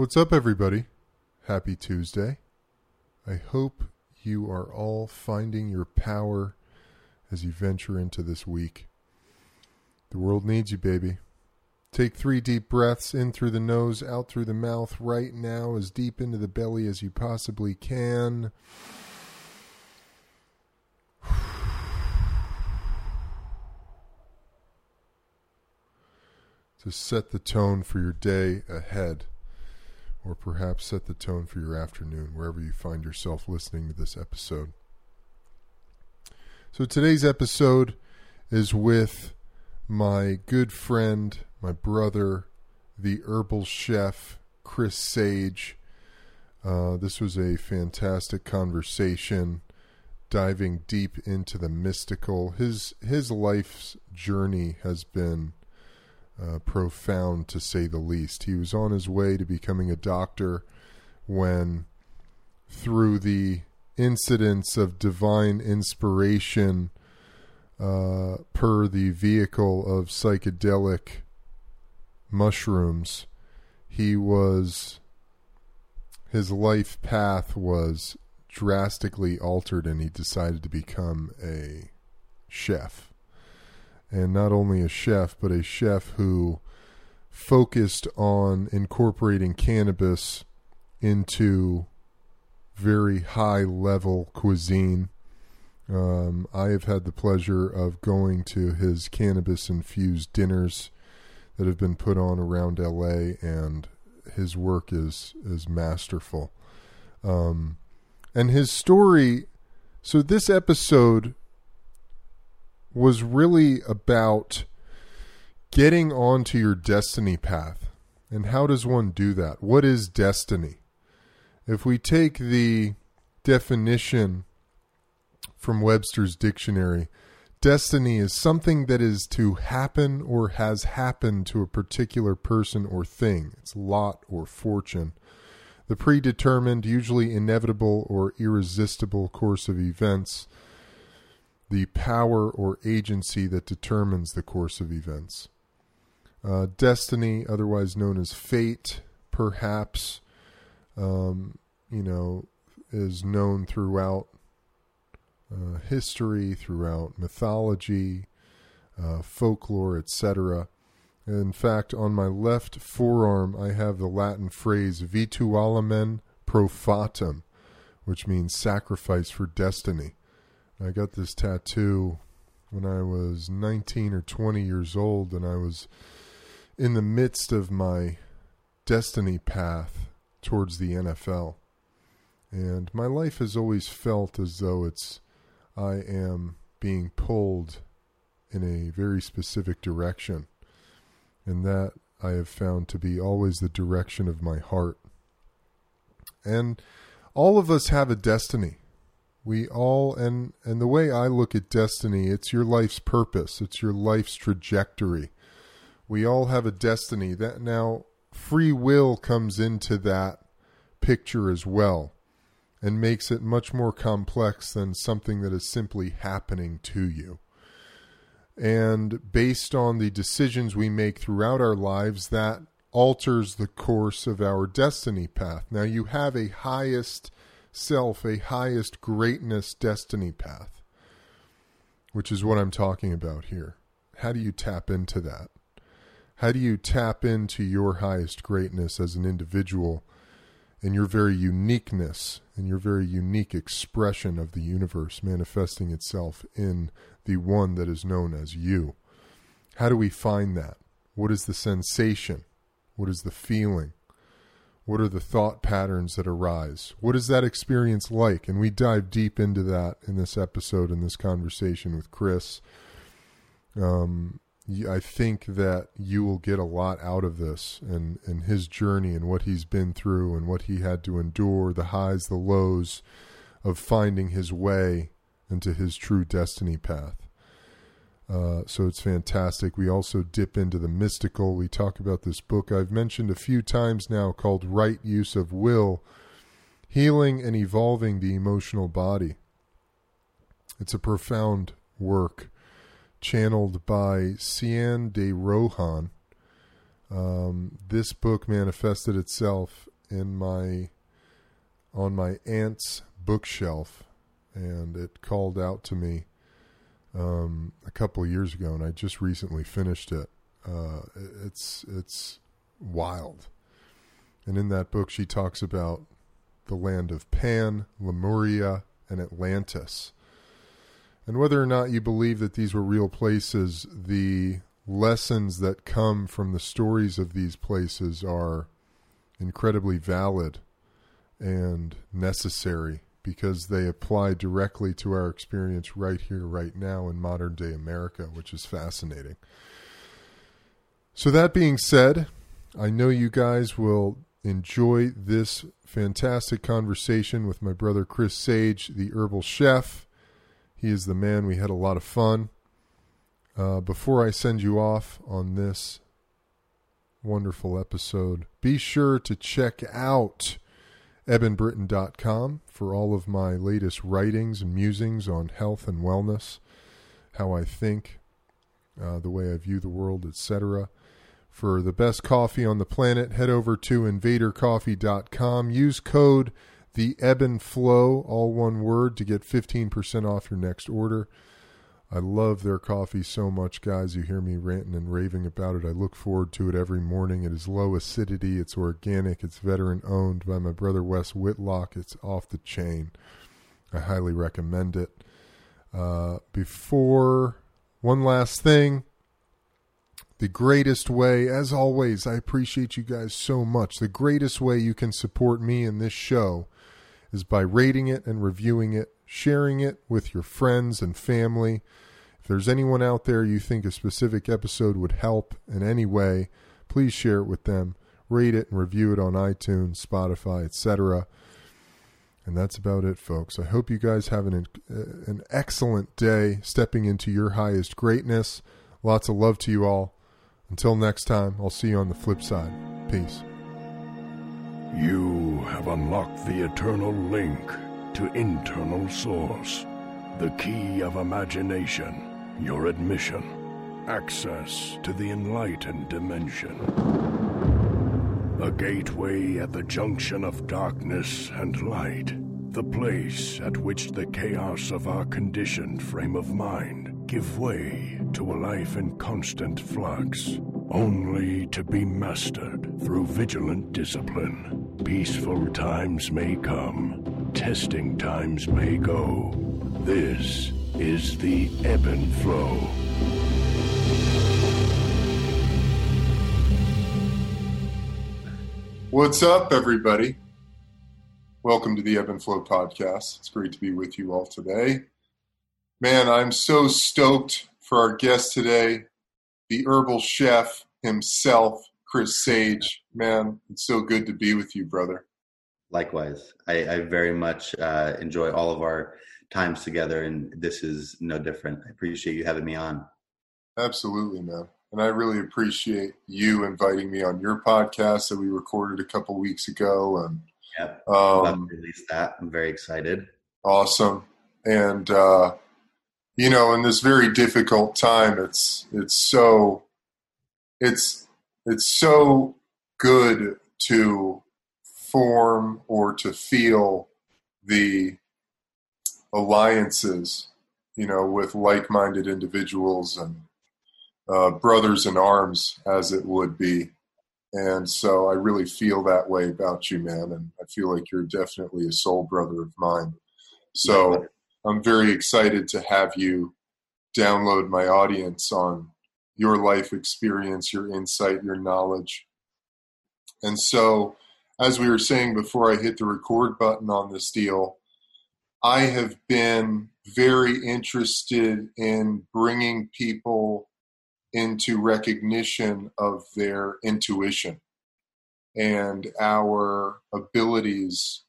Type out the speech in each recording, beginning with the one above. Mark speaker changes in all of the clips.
Speaker 1: What's up, everybody? Happy Tuesday. I hope you are all finding your power as you venture into this week. The world needs you, baby. Take three deep breaths in through the nose, out through the mouth, right now, as deep into the belly as you possibly can. to set the tone for your day ahead, or perhaps set the tone for your afternoon, wherever you find yourself listening to this episode. So, today's episode is with my good friend, my brother, the herbal chef, Chris Sayegh. Uh, this was a fantastic conversation, diving deep into the mystical. His his life's journey has been uh, profound to say the least. He was on his way to becoming a doctor when, through the incidents of divine inspiration, uh, per the vehicle of psychedelic mushrooms, he was his life path was drastically altered and he decided to become a chef and not only a chef, but a chef who focused on incorporating cannabis into very high level cuisine. Um, I have had the pleasure of going to his cannabis infused dinners that have been put on around LA, and his work is is masterful. Um, and his story. So this episode was really about getting onto your destiny path. And how does one do that? What is destiny? If we take the definition from Webster's dictionary, destiny is something that is to happen or has happened to a particular person or thing. It's lot or fortune. The predetermined, usually inevitable or irresistible course of events the power or agency that determines the course of events. Uh, destiny, otherwise known as fate, perhaps, um, you know, is known throughout uh, history, throughout mythology, uh, folklore, etc. In fact, on my left forearm, I have the Latin phrase "vitualamen pro fatum," which means sacrifice for destiny. I got this tattoo when I was 19 or 20 years old, and I was in the midst of my destiny path towards the NFL. And my life has always felt as though it's I am being pulled in a very specific direction. And that I have found to be always the direction of my heart. And all of us have a destiny. We all and and the way I look at destiny, it's your life's purpose, it's your life's trajectory. We all have a destiny. That now free will comes into that picture as well and makes it much more complex than something that is simply happening to you. And based on the decisions we make throughout our lives, that alters the course of our destiny path. Now, you have a highest self a highest greatness destiny path, which is what I'm talking about here. How do you tap into that? How do you tap into your highest greatness as an individual and your very uniqueness and your very unique expression of the universe manifesting itself in the one that is known as you? How do we find that? What is the sensation? What is the feeling? What are the thought patterns that arise? What is that experience like? And we dive deep into that in this episode, in this conversation with Chris. Um, I think that you will get a lot out of this and, and his journey and what he's been through and what he had to endure, the highs, the lows of finding his way into his true destiny path. Uh, so it's fantastic. We also dip into the mystical. We talk about this book I've mentioned a few times now called Right Use of Will Healing and Evolving the Emotional Body. It's a profound work channeled by Ceanne DeRohan. Um, this book manifested itself in my on my aunt's bookshelf, and it called out to me um, a couple of years ago, and I just recently finished it. Uh, it's it's wild, and in that book she talks about the land of Pan, Lemuria, and Atlantis. And whether or not you believe that these were real places, the lessons that come from the stories of these places are incredibly valid and necessary because they apply directly to our experience right here, right now in modern day America, which is fascinating. So, that being said, I know you guys will enjoy this fantastic conversation with my brother Chris Sayegh, the herbal chef. He is the man. We had a lot of fun. Uh, before I send you off on this wonderful episode, be sure to check out ebenbritton.com for all of my latest writings and musings on health and wellness, how I think, uh, the way I view the world, etc. For the best coffee on the planet, head over to invadercoffee.com. Use code the ebb and flow, all one word, to get 15% off your next order. I love their coffee so much, guys. You hear me ranting and raving about it. I look forward to it every morning. It is low acidity, it's organic, it's veteran owned by my brother Wes Whitlock. It's off the chain. I highly recommend it. Uh, before one last thing, the greatest way, as always, I appreciate you guys so much. The greatest way you can support me in this show is by rating it and reviewing it, sharing it with your friends and family. If there's anyone out there you think a specific episode would help in any way, please share it with them. Rate it and review it on iTunes, Spotify, etc. And that's about it, folks. I hope you guys have an uh, an excellent day stepping into your highest greatness. Lots of love to you all. Until next time, I'll see you on the flip side. Peace.
Speaker 2: You have unlocked the eternal link to internal source, the key of imagination, your admission, access to the enlightened dimension. A gateway at the junction of darkness and light, the place at which the chaos of our conditioned frame of mind give way to a life in constant flux, only to be mastered through vigilant discipline. Peaceful times may come, testing times may go. This is the ebb and flow.
Speaker 1: What's up, everybody? Welcome to the Ebb and Flow podcast. It's great to be with you all today. Man, I'm so stoked for our guest today, the herbal chef himself, Chris Sayegh. Man, it's so good to be with you, brother.
Speaker 3: Likewise. I, I very much uh, enjoy all of our times together, and this is no different. I appreciate you having me on.
Speaker 1: Absolutely, man. And I really appreciate you inviting me on your podcast that we recorded a couple weeks ago. And
Speaker 3: yep, um, release that. I'm very excited.
Speaker 1: Awesome. And uh, you know, in this very difficult time, it's it's so it's it's so good to form or to feel the alliances, you know, with like-minded individuals and uh, brothers in arms, as it would be. And so I really feel that way about you, man. And I feel like you're definitely a soul brother of mine. So I'm very excited to have you download my audience on your life experience, your insight, your knowledge. And so, as we were saying before I hit the record button on this deal, I have been very interested in bringing people into recognition of their intuition and our abilities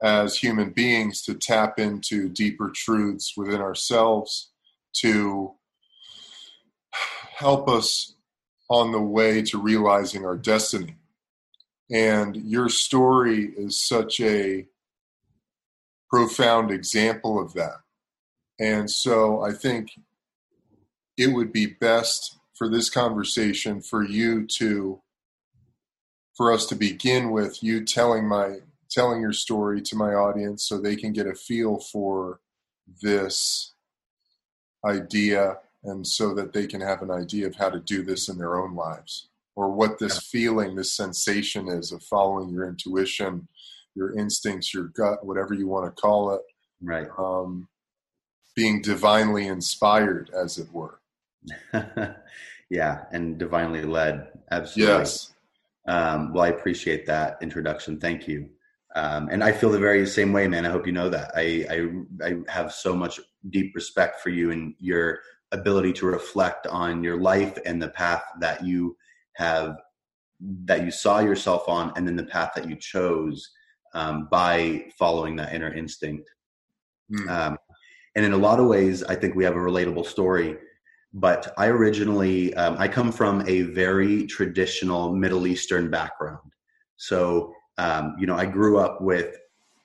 Speaker 1: as human beings to tap into deeper truths within ourselves to help us on the way to realizing our destiny. And your story is such a profound example of that. And so I think it would be best for this conversation for you to for us to begin with you telling my telling your story to my audience so they can get a feel for this idea and so that they can have an idea of how to do this in their own lives or what this feeling this sensation is of following your intuition your instincts your gut whatever you want to call it
Speaker 3: right.
Speaker 1: um, being divinely inspired as it were.
Speaker 3: Yeah and divinely led absolutely.
Speaker 1: Yes.
Speaker 3: Um, well i appreciate that introduction thank you. Um, and I feel the very same way, man. I hope you know that. I, I, I have so much deep respect for you and your ability to reflect on your life and the path that you have that you saw yourself on, and then the path that you chose um, by following that inner instinct. Mm. Um, and in a lot of ways, I think we have a relatable story. But I originally, um, I come from a very traditional Middle Eastern background. So um, you know, I grew up with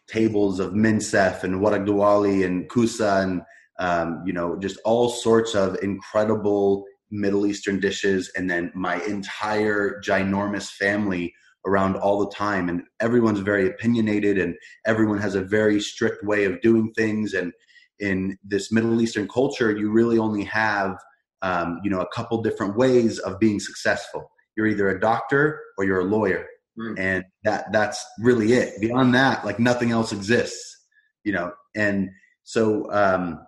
Speaker 3: tables of minsef and waragdawali and kusa and um, you know just all sorts of incredible Middle Eastern dishes, and then my entire ginormous family around all the time, and everyone's very opinionated, and everyone has a very strict way of doing things, and in this Middle Eastern culture, you really only have um, you know a couple different ways of being successful. You're either a doctor or you're a lawyer. Mm. and that that's really it. Beyond that like nothing else exists you know? And so um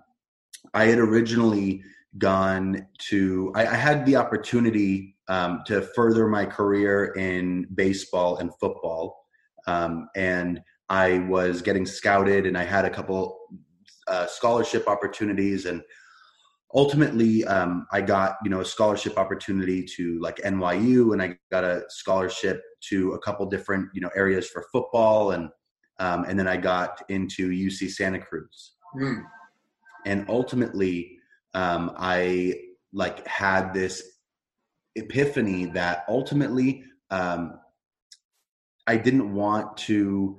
Speaker 3: i had originally gone to i, I had the opportunity um, to further my career in baseball and football um, and i was getting scouted and i had a couple uh, scholarship opportunities and ultimately um, i got you know a scholarship opportunity to like nyu and i got a scholarship to a couple different you know areas for football and um, and then i got into uc santa cruz mm. And ultimately um, i like had this epiphany that ultimately um, i didn't want to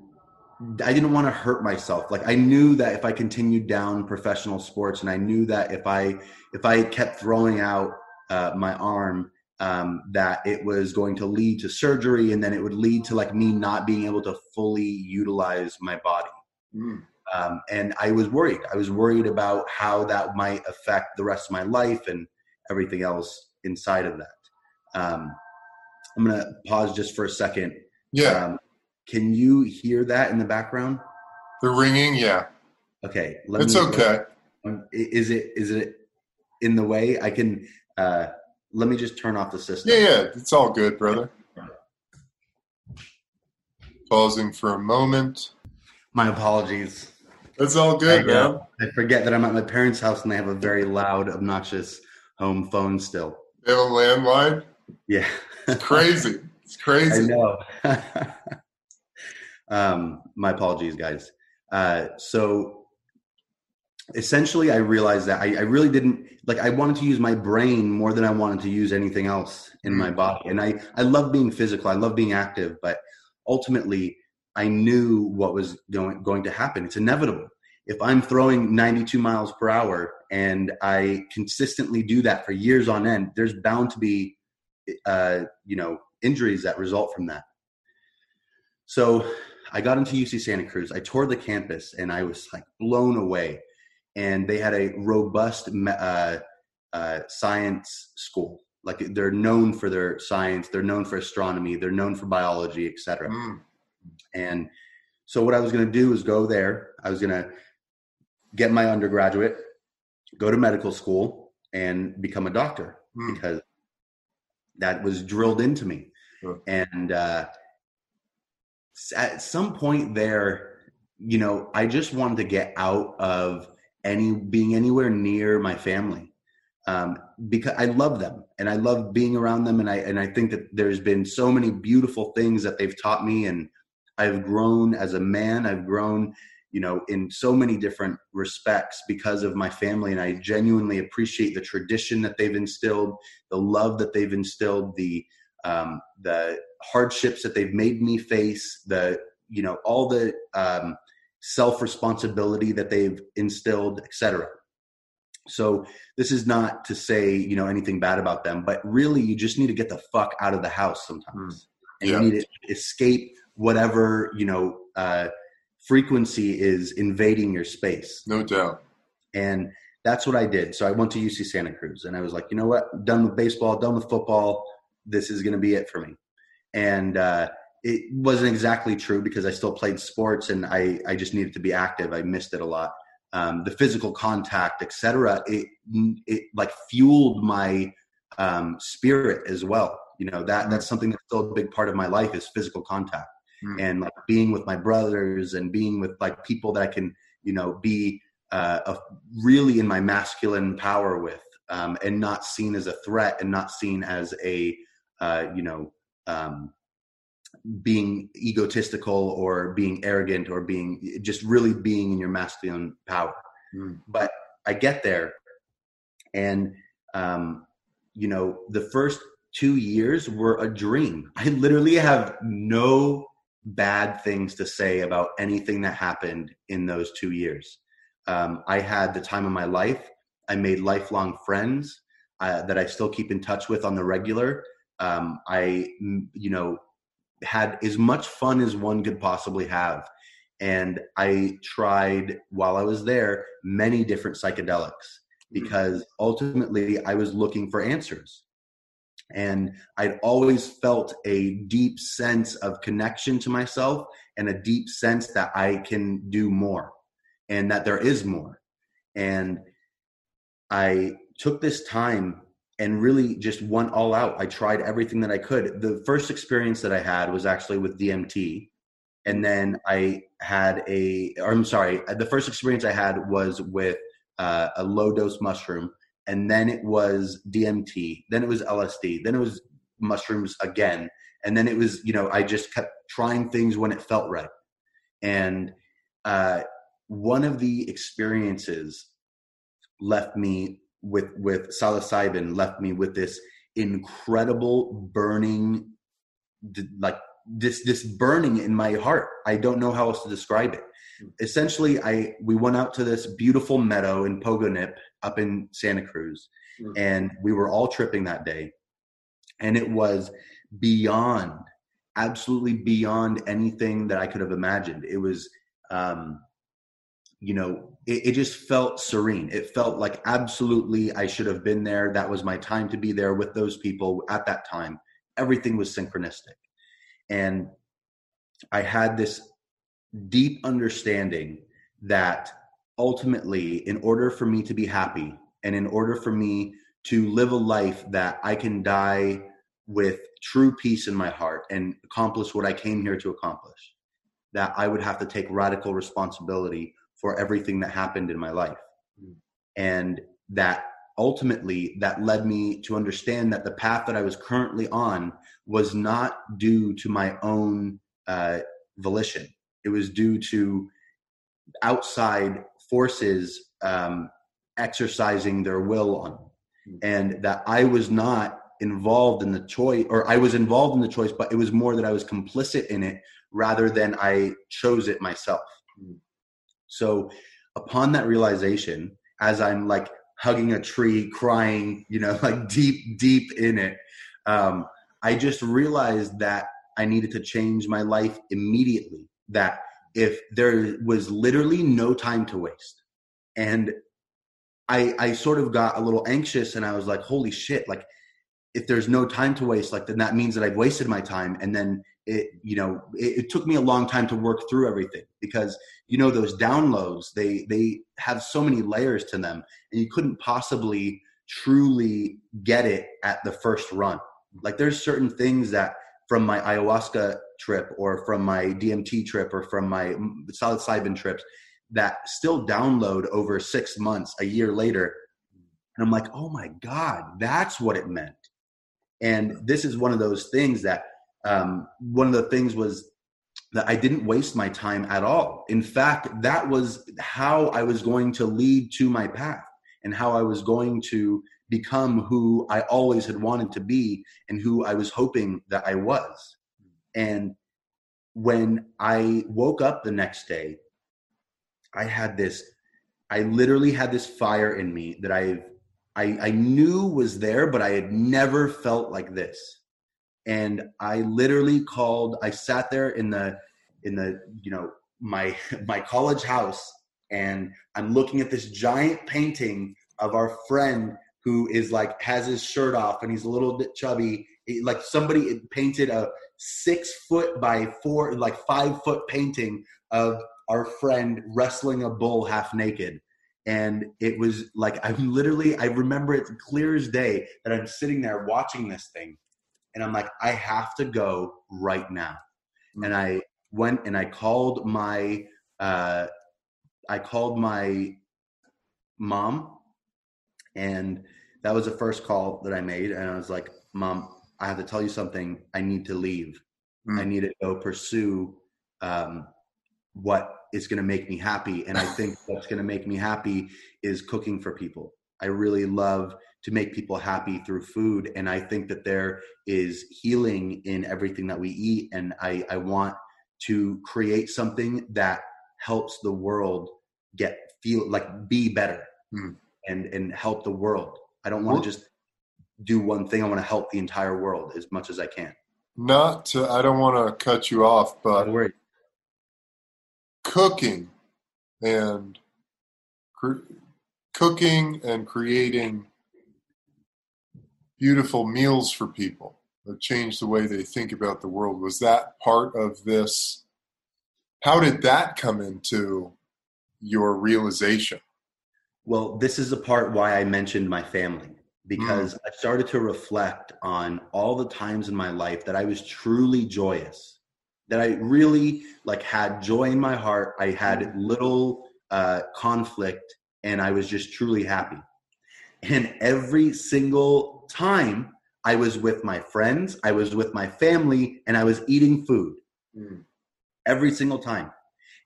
Speaker 3: I didn't want to hurt myself. Like I knew that if I continued down professional sports, and I knew that if I if I kept throwing out uh, my arm, um, that it was going to lead to surgery, and then it would lead to like me not being able to fully utilize my body. Mm. Um, and I was worried. I was worried about how that might affect the rest of my life and everything else inside of that. Um, I'm gonna pause just for a second.
Speaker 1: Yeah. Um,
Speaker 3: can you hear that in the background?
Speaker 1: The ringing, yeah.
Speaker 3: Okay,
Speaker 1: it's okay.
Speaker 3: Is it is it in the way? I can. uh Let me just turn off the system.
Speaker 1: Yeah, yeah, it's all good, brother. Pausing for a moment.
Speaker 3: My apologies.
Speaker 1: It's all good, I, man.
Speaker 3: I forget that I'm at my parents' house and they have a very loud, obnoxious home phone still.
Speaker 1: They have a landline.
Speaker 3: Yeah,
Speaker 1: it's crazy. It's crazy.
Speaker 3: I know. Um, my apologies, guys. Uh, so essentially, I realized that I, I, really didn't like. I wanted to use my brain more than I wanted to use anything else in my mm. body, and I I love being physical. I love being active, but ultimately, I knew what was going going to happen. It's inevitable. If I'm throwing 92 miles per hour and I consistently do that for years on end, there's bound to be, uh, you know, injuries that result from that. So I got into UC Santa Cruz. I toured the campus and I was like blown away. And they had a robust uh, uh, science school. Like they're known for their science. They're known for astronomy. They're known for biology, etc. Mm. And so what I was going to do was go there. I was going to get my undergraduate, go to medical school, and become a doctor mm. because that was drilled into me. Sure. And uh, at some point there, you know, I just wanted to get out of any being anywhere near my family um, because I love them and I love being around them, and I and I think that there's been so many beautiful things that they've taught me, and I've grown as a man. I've grown, you know, in so many different respects because of my family, and I genuinely appreciate the tradition that they've instilled, the love that they've instilled, the um, the hardships that they've made me face, the you know all the um, self responsibility that they've instilled, etc. So this is not to say you know anything bad about them, but really you just need to get the fuck out of the house sometimes. and
Speaker 1: Yeah.
Speaker 3: you need to escape whatever you know uh, frequency is invading your space
Speaker 1: No doubt.
Speaker 3: and that's what I did. So I went to UC Santa Cruz and I was like, you know what? Done with baseball, done with football. This is going to be it for me. And uh, it wasn't exactly true because I still played sports and I, I just needed to be active. I missed it a lot. Um, the physical contact, etc. It, it like fueled my um, spirit as well. You know, that, that's something that's still a big part of my life is physical contact
Speaker 1: Mm.
Speaker 3: and like being with my brothers and being with like people that I can, you know, be uh, a, really in my masculine power with, um, and not seen as a threat and not seen as a, uh, you know, um, being egotistical or being arrogant or being just really being in your masculine power.
Speaker 1: Mm.
Speaker 3: But I get there, and um, you know, the first two years were a dream. I literally have no bad things to say about anything that happened in those two years. Um, I had the time of my life. I made lifelong friends uh, that I still keep in touch with on the regular. Um, I, you know, had as much fun as one could possibly have. And I tried while I was there many different psychedelics because ultimately I was looking for answers. And I'd always felt a deep sense of connection to myself and a deep sense that I can do more and that there is more. And I took this time and really just went all out. I tried everything that I could. The first experience that I had was actually with DMT. And then I had a, or I'm sorry, the first experience I had was with uh, a low dose mushroom. And then it was DMT. Then it was LSD. Then it was mushrooms again. And then it was, you know, I just kept trying things when it felt right. And uh, one of the experiences left me with with psilocybin left me with this incredible burning like this this burning in my heart i don't know how else to describe it essentially i we went out to this beautiful meadow in pogonip up in santa cruz
Speaker 1: Mm.
Speaker 3: and we were all tripping that day. And it was beyond absolutely beyond anything that i could have imagined. It was um you know it, it just felt serene. It felt like absolutely i should have been there. That was my time to be there with those people at that time. Everything was synchronistic. And i had this deep understanding that ultimately in order for me to be happy and in order for me to live a life that i can die with true peace in my heart and accomplish what i came here to accomplish that i would have to take radical responsibility for everything that happened in my life.
Speaker 1: Mm.
Speaker 3: And that ultimately that led me to understand that the path that I was currently on was not due to my own uh, volition. It was due to outside forces um, exercising their will on me.
Speaker 1: Mm.
Speaker 3: And that I was not involved in the choice, or I was involved in the choice, but it was more that I was complicit in it rather than I chose it myself.
Speaker 1: Mm.
Speaker 3: So upon that realization, as I'm like hugging a tree, crying, you know, like deep, deep in it, um, I just realized that I needed to change my life immediately. That if there was literally no time to waste, and I, I sort of got a little anxious, and I was like, "Holy shit!" Like, if there's no time to waste, like then that means that I've wasted my time, and then it, you know, it, it took me a long time to work through everything because you know those downloads they they have so many layers to them and you couldn't possibly truly get it at the first run like there's certain things that from my ayahuasca trip or from my dmt trip or from my psilocybin trips that still download over six months a year later and i'm like oh my god that's what it meant and this is one of those things that um, one of the things was that I didn't waste my time at all. In fact, that was how I was going to lead to my path and how I was going to become who I always had wanted to be and who I was hoping that I was. And when I woke up the next day, I had this, I literally had this fire in me that I've, I, I knew was there, but I had never felt like this. and I literally called. I sat there in the in the you know my my college house, and I'm looking at this giant painting of our friend who is like has his shirt off and he's a little bit chubby. Like somebody painted a six foot by four, like five foot painting of our friend wrestling a bull half naked. And it was like I'm literally I remember it clear as day that I'm sitting there watching this thing and I'm like, I have to go right now. Mm-hmm. And I went and I called my uh, I called my mom, and that was the first call that I made. And I was like, Mom, I have to tell you something. I need to leave. Mm-hmm. I need to go pursue um, what is going to make me happy. And I think what's going to make me happy is cooking for people. I really love to make people happy through food. And I think that there is healing in everything that we eat. And I, I want to create something that helps the world get feel like be better mm. and and help the world. I don't want to just do one thing. I want to help the entire world as much as I can.
Speaker 1: Not to, I don't want to cut you off, but cooking and cr- cooking and creating beautiful meals for people that change the way they think about the world. Was that part of this? How did that come into your realization?
Speaker 3: Well, this is the part why I mentioned my family because mm. I started to reflect on all the times in my life that I was truly joyous, that I really like had joy in my heart. I had little uh, conflict, and I was just truly happy. And every single time I was with my friends, I was with my family, and I was eating food mm. every single time.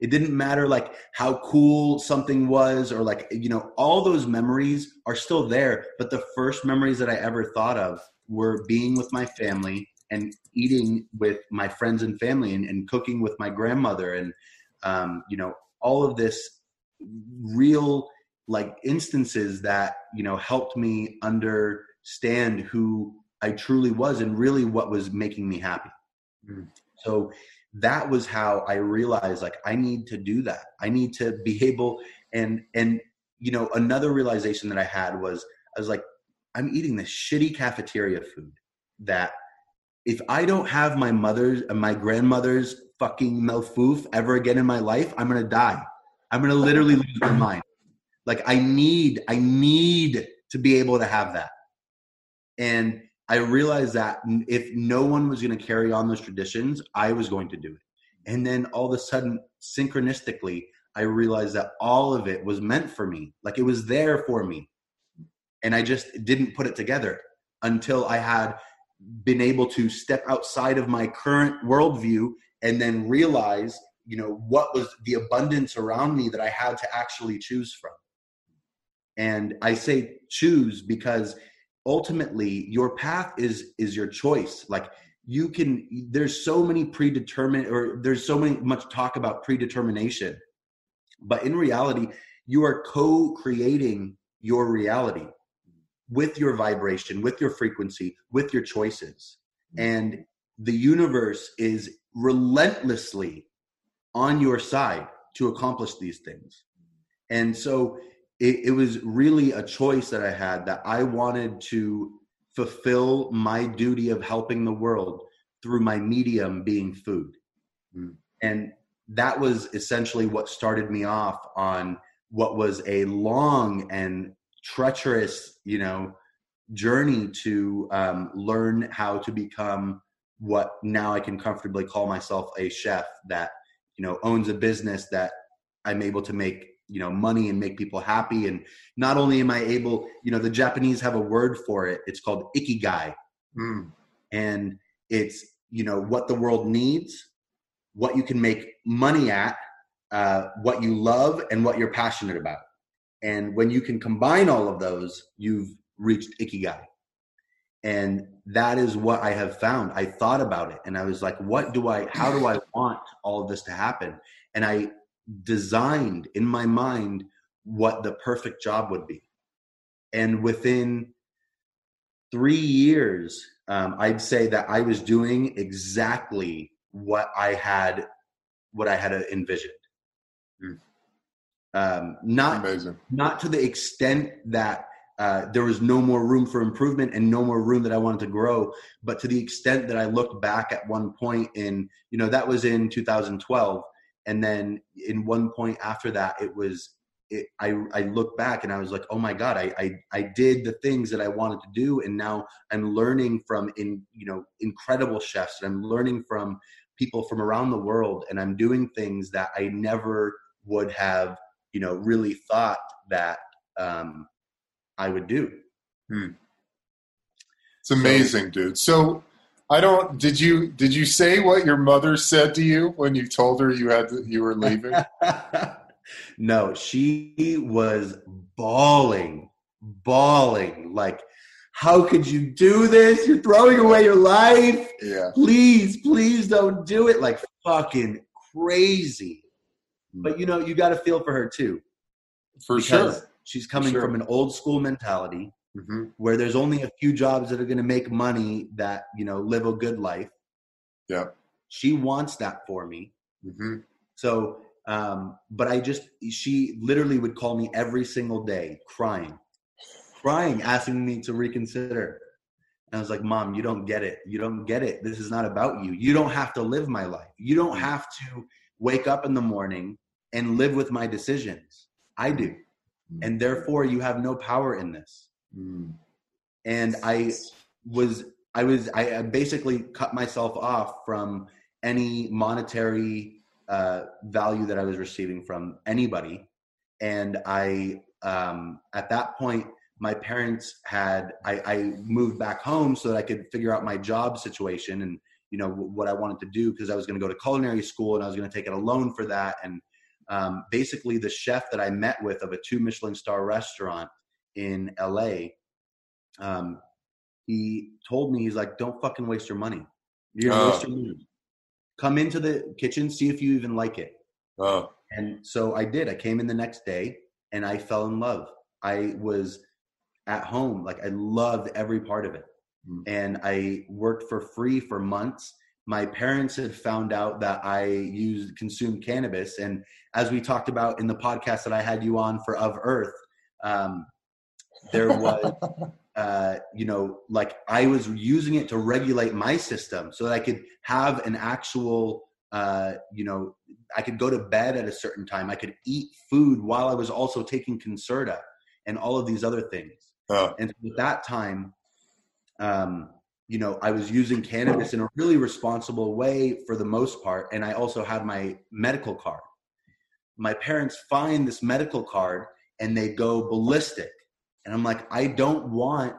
Speaker 3: It didn't matter like how cool something was or like, you know, all those memories are still there. But the first memories that I ever thought of were being with my family and eating with my friends and family and, and cooking with my grandmother and, um, you know, all of this real like instances that you know helped me understand who I truly was and really what was making me happy. Mm. So that was how I realized like I need to do that. I need to be able and and you know another realization that I had was I was like I'm eating this shitty cafeteria food that if I don't have my mother's and my grandmother's fucking malfouf ever again in my life, I'm gonna die. I'm gonna literally lose my mind. Like I need, I need to be able to have that. And I realized that if no one was going to carry on those traditions, I was going to do it. And then all of a sudden, synchronistically, I realized that all of it was meant for me. Like it was there for me. And I just didn't put it together until I had been able to step outside of my current worldview and then realize, you know, what was the abundance around me that I had to actually choose from. And I say choose because ultimately your path is is your choice. Like you can there's so many predetermined or there's so many much talk about predetermination. But in reality, you are co-creating your reality with your vibration, with your frequency, with your choices. Mm-hmm. And the universe is relentlessly on your side to accomplish these things. And so it, it was really a choice that I had that I wanted to fulfill my duty of helping the world through my medium being food. Mm. And that was essentially what started me off on what was a long and treacherous, you know, journey to um, learn how to become what now I can comfortably call myself a chef that, you know, owns a business that I'm able to make you know money and make people happy. And not only am i able you know the japanese have a word for it. It's called ikigai. Mm. and it's you know what the world needs what you can make money at uh, what you love and what you're passionate about. And when you can combine all of those you've reached ikigai. And that is what i have found. I thought about it and i was like what do i how do i want all of this to happen? And i designed in my mind what the perfect job would be. And within three years, um, I'd say that I was doing exactly what I had what I had envisioned.
Speaker 1: Mm.
Speaker 3: Um, not
Speaker 1: Amazing.
Speaker 3: not to the extent that uh, there was no more room for improvement and no more room that I wanted to grow, but to the extent that I looked back at one point in, you know, that was in 2012, and then in one point after that, it was, it, I I look back and I was like, oh my god, I, I I did the things that I wanted to do, and now I'm learning from in you know incredible chefs, and I'm learning from people from around the world, and I'm doing things that I never would have you know really thought that um, I would do.
Speaker 1: It's amazing, dude. So I don't. Did you did you say what your mother said to you when you told her you had to, you were leaving?
Speaker 3: no, she was bawling, bawling. Like, how could you do this? You're throwing away your life.
Speaker 1: yeah.
Speaker 3: Please, please don't do it. Like, fucking crazy. But you know, you got to feel for her too.
Speaker 1: For sure.
Speaker 3: She's coming
Speaker 1: Sure.
Speaker 3: from an old school mentality
Speaker 1: hmm
Speaker 3: where there's only a few jobs that are going to make money that, you know, live a good life.
Speaker 1: Yeah.
Speaker 3: She wants that for me.
Speaker 1: hmm
Speaker 3: So, um, but I just, she literally would call me every single day crying, crying, asking me to reconsider. And I was like, Mom, you don't get it. You don't get it. This is not about you. You don't have to live my life. You don't have to wake up in the morning and live with my decisions. I do. And therefore, you have no power in this.
Speaker 1: Mm.
Speaker 3: And I was I was I basically cut myself off from any monetary uh, value that I was receiving from anybody, and I um, at that point my parents had I, I moved back home so that I could figure out my job situation and you know what I wanted to do because I was going to go to culinary school and I was going to take out a loan for that and um, basically the chef that I met with of a two Michelin star restaurant in LA um, he told me he's like, "Don't fucking waste your money. You're gonna
Speaker 1: Oh.
Speaker 3: waste your money. Come into the kitchen, see if you even like it."
Speaker 1: Oh.
Speaker 3: And so I did. I came in the next day, and I fell in love. I was at home, like I loved every part of it,
Speaker 1: Mm.
Speaker 3: and I worked for free for months. My parents had found out that I used consumed cannabis, and as we talked about in the podcast that I had you on for Of Earth, um, there was uh, you know, like I was using it to regulate my system so that I could have an actual, uh, you know, I could go to bed at a certain time. I could eat food while I was also taking Concerta and all of these other things.
Speaker 1: Oh.
Speaker 3: And so at that time, um, you know, I was using cannabis in a really responsible way for the most part. And I also had my medical card. My parents find this medical card and they go ballistic. And I'm like, I don't want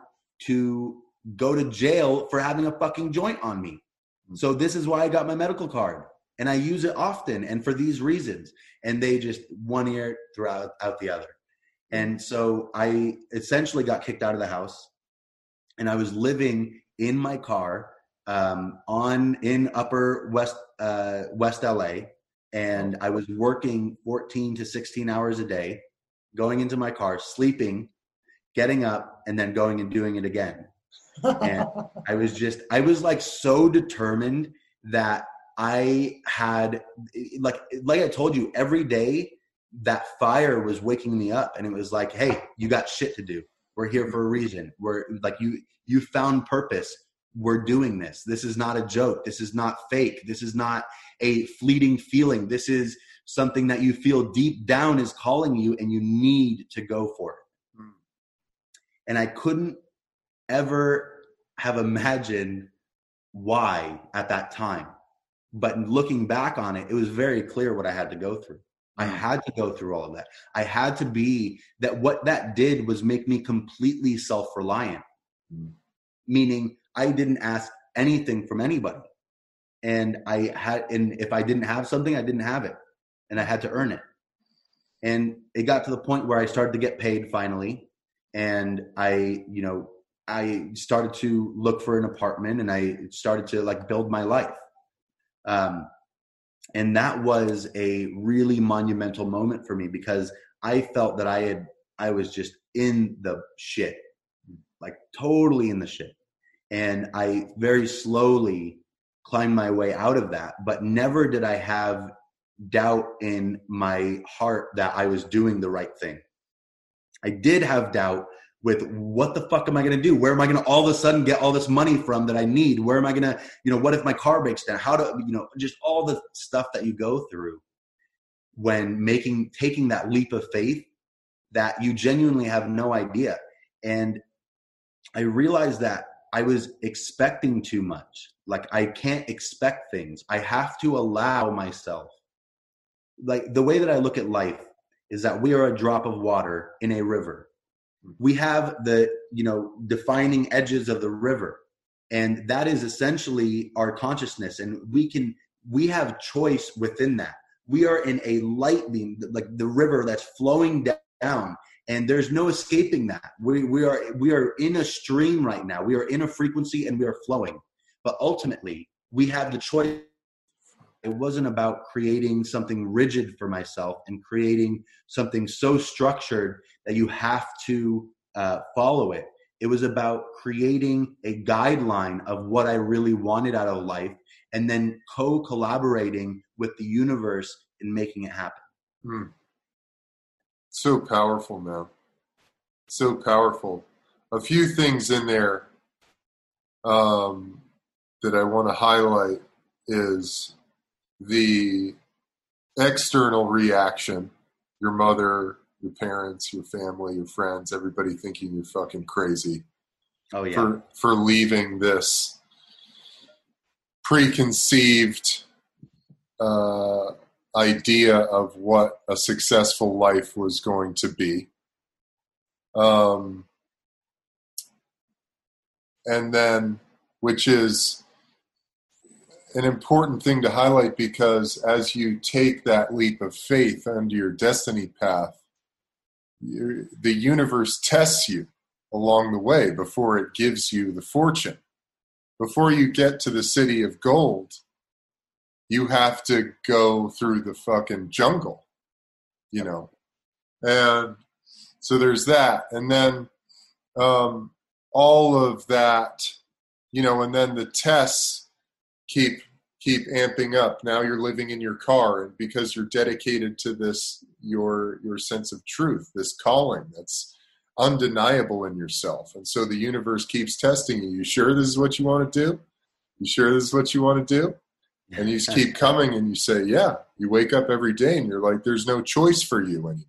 Speaker 3: to go to jail for having a fucking joint on me. So this is why I got my medical card. And I use it often and for these reasons. And they just one ear throughout out the other. And so I essentially got kicked out of the house and I was living in my car um, on in upper west uh, west LA and I was working 14 to 16 hours a day going into my car sleeping getting up and then going and doing it again. And I was just I was like so determined that I had like like I told you every day that fire was waking me up and it was like hey you got shit to do. We're here for a reason. We're like you you found purpose. We're doing this. This is not a joke. This is not fake. This is not a fleeting feeling. This is something that you feel deep down is calling you and you need to go for it. And I couldn't ever have imagined why at that time. But looking back on it, it was very clear what I had to go through. I had to go through all of that. I had to be that what that did was make me completely self reliant,
Speaker 1: Mm.
Speaker 3: meaning I didn't ask anything from anybody. And I had, and if I didn't have something, I didn't have it and I had to earn it. And it got to the point where I started to get paid finally. And I, you know, I started to look for an apartment and I started to like build my life. Um, and that was a really monumental moment for me because I felt that I had, I was just in the shit, like totally in the shit. And I very slowly climbed my way out of that, but never did I have doubt in my heart that I was doing the right thing. I did have doubt with what the fuck am I going to do? Where am I going to all of a sudden get all this money from that I need? Where am I going to, you know, what if my car breaks down? How to, you know, just all the stuff that you go through when making, taking that leap of faith that you genuinely have no idea. And I realized that I was expecting too much. Like I can't expect things. I have to allow myself. Like the way that I look at life is that we are a drop of water in a river. We have the, you know, defining edges of the river. And that is essentially our consciousness. And we can, we have choice within that. We are in a light beam, like the river that's flowing down and there's no escaping that we, we are we are in a stream right now we are in a frequency and we are flowing but ultimately we have the choice it wasn't about creating something rigid for myself and creating something so structured that you have to uh, follow it it was about creating a guideline of what i really wanted out of life and then co-collaborating with the universe in making it happen
Speaker 1: hmm. So powerful, man. So powerful. A few things in there um, that I want to highlight is the external reaction your mother, your parents, your family, your friends, everybody thinking you're fucking crazy.
Speaker 3: Oh, yeah.
Speaker 1: For, for leaving this preconceived uh, idea of what a successful life was going to be. Um, and then, which is an important thing to highlight because as you take that leap of faith onto your destiny path, the universe tests you along the way before it gives you the fortune. Before you get to the city of gold, you have to go through the fucking jungle, you know. And so there's that. And then um, all of that, you know, and then the tests keep keep amping up. Now you're living in your car and because you're dedicated to this your your sense of truth, this calling that's undeniable in yourself. And so the universe keeps testing you. You sure this is what you want to do? You sure this is what you want to do? and you just keep coming and you say yeah you wake up every day and you're like there's no choice for you anymore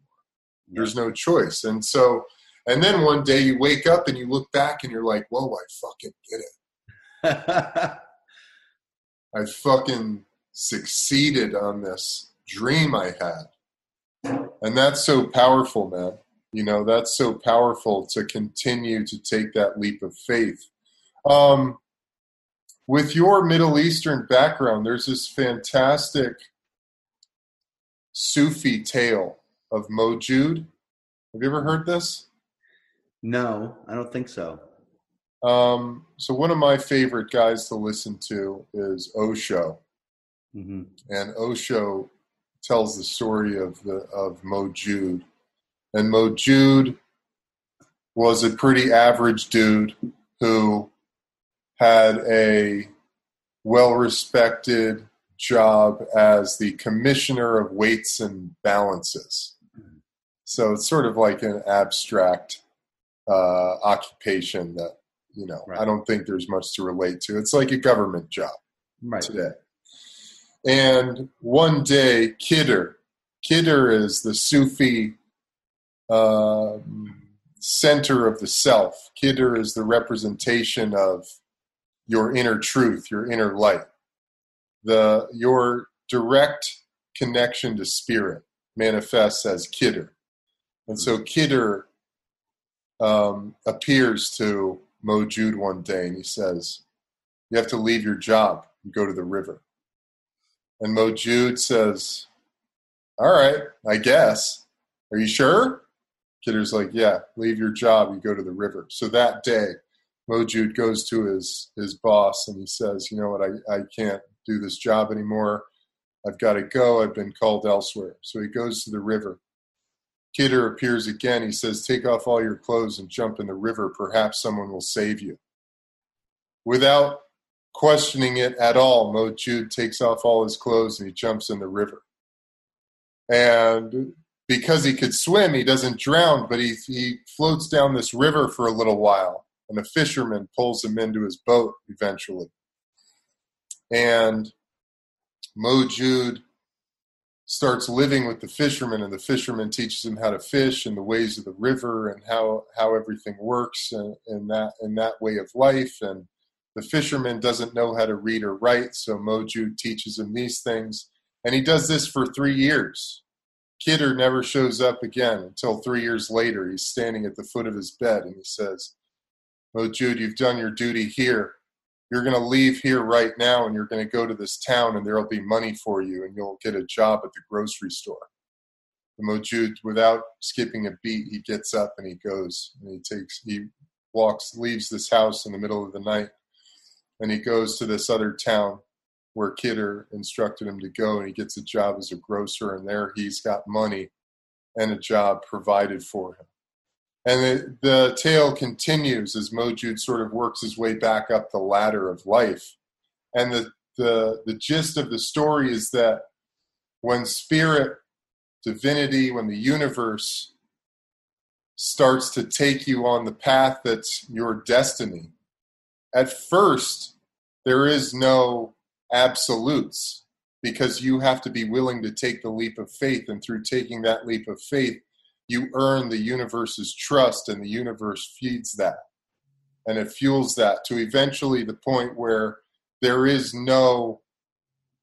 Speaker 1: there's no choice and so and then one day you wake up and you look back and you're like whoa i fucking did it i fucking succeeded on this dream i had and that's so powerful man you know that's so powerful to continue to take that leap of faith um, with your Middle Eastern background, there's this fantastic Sufi tale of Mojud. Have you ever heard this?
Speaker 3: No, I don't think so.
Speaker 1: Um, so one of my favorite guys to listen to is Osho, mm-hmm. and Osho tells the story of the of Mojud, and Mojud was a pretty average dude who had a well respected job as the commissioner of weights and balances. So it's sort of like an abstract uh, occupation that, you know, right. I don't think there's much to relate to. It's like a government job right. today. And one day, Khidr, Khidr is the Sufi uh, center of the self. Khidr is the representation of your inner truth, your inner light. The your direct connection to spirit manifests as Khidr. And so Khidr um, appears to Mojud one day and he says, You have to leave your job and go to the river. And Mojud says, All right, I guess. Are you sure? Khidr's like, Yeah, leave your job, you go to the river. So that day, Mojud goes to his his boss and he says, "You know what? I I can't do this job anymore. I've got to go. I've been called elsewhere." So he goes to the river. Khidr appears again. He says, "Take off all your clothes and jump in the river. Perhaps someone will save you." without questioning it at all, Mojud takes off all his clothes and he jumps in the river. And because he could swim, he doesn't drown, but he, he floats down this river for a little while. And a fisherman pulls him into his boat eventually. And Mojud starts living with the fisherman, and the fisherman teaches him how to fish and the ways of the river and how, how everything works and, in that in that way of life. And the fisherman doesn't know how to read or write, so Mojud teaches him these things. And he does this for three years. Khidr never shows up again until three years later. He's standing at the foot of his bed and he says, Mojud, you've done your duty here. You're going to leave here right now and you're going to go to this town and there will be money for you and you'll get a job at the grocery store. And Mojud, without skipping a beat, he gets up and he goes and he takes, he walks, leaves this house in the middle of the night and he goes to this other town where Khidr instructed him to go, and he gets a job as a grocer, and there he's got money and a job provided for him. And the, the tale continues as Mojud sort of works his way back up the ladder of life. And the, the, the gist of the story is that when spirit, divinity, when the universe starts to take you on the path that's your destiny, at first, there is no absolutes because you have to be willing to take the leap of faith. And through taking that leap of faith, you earn the universe's trust, and the universe feeds that. And it fuels that to eventually the point where there is no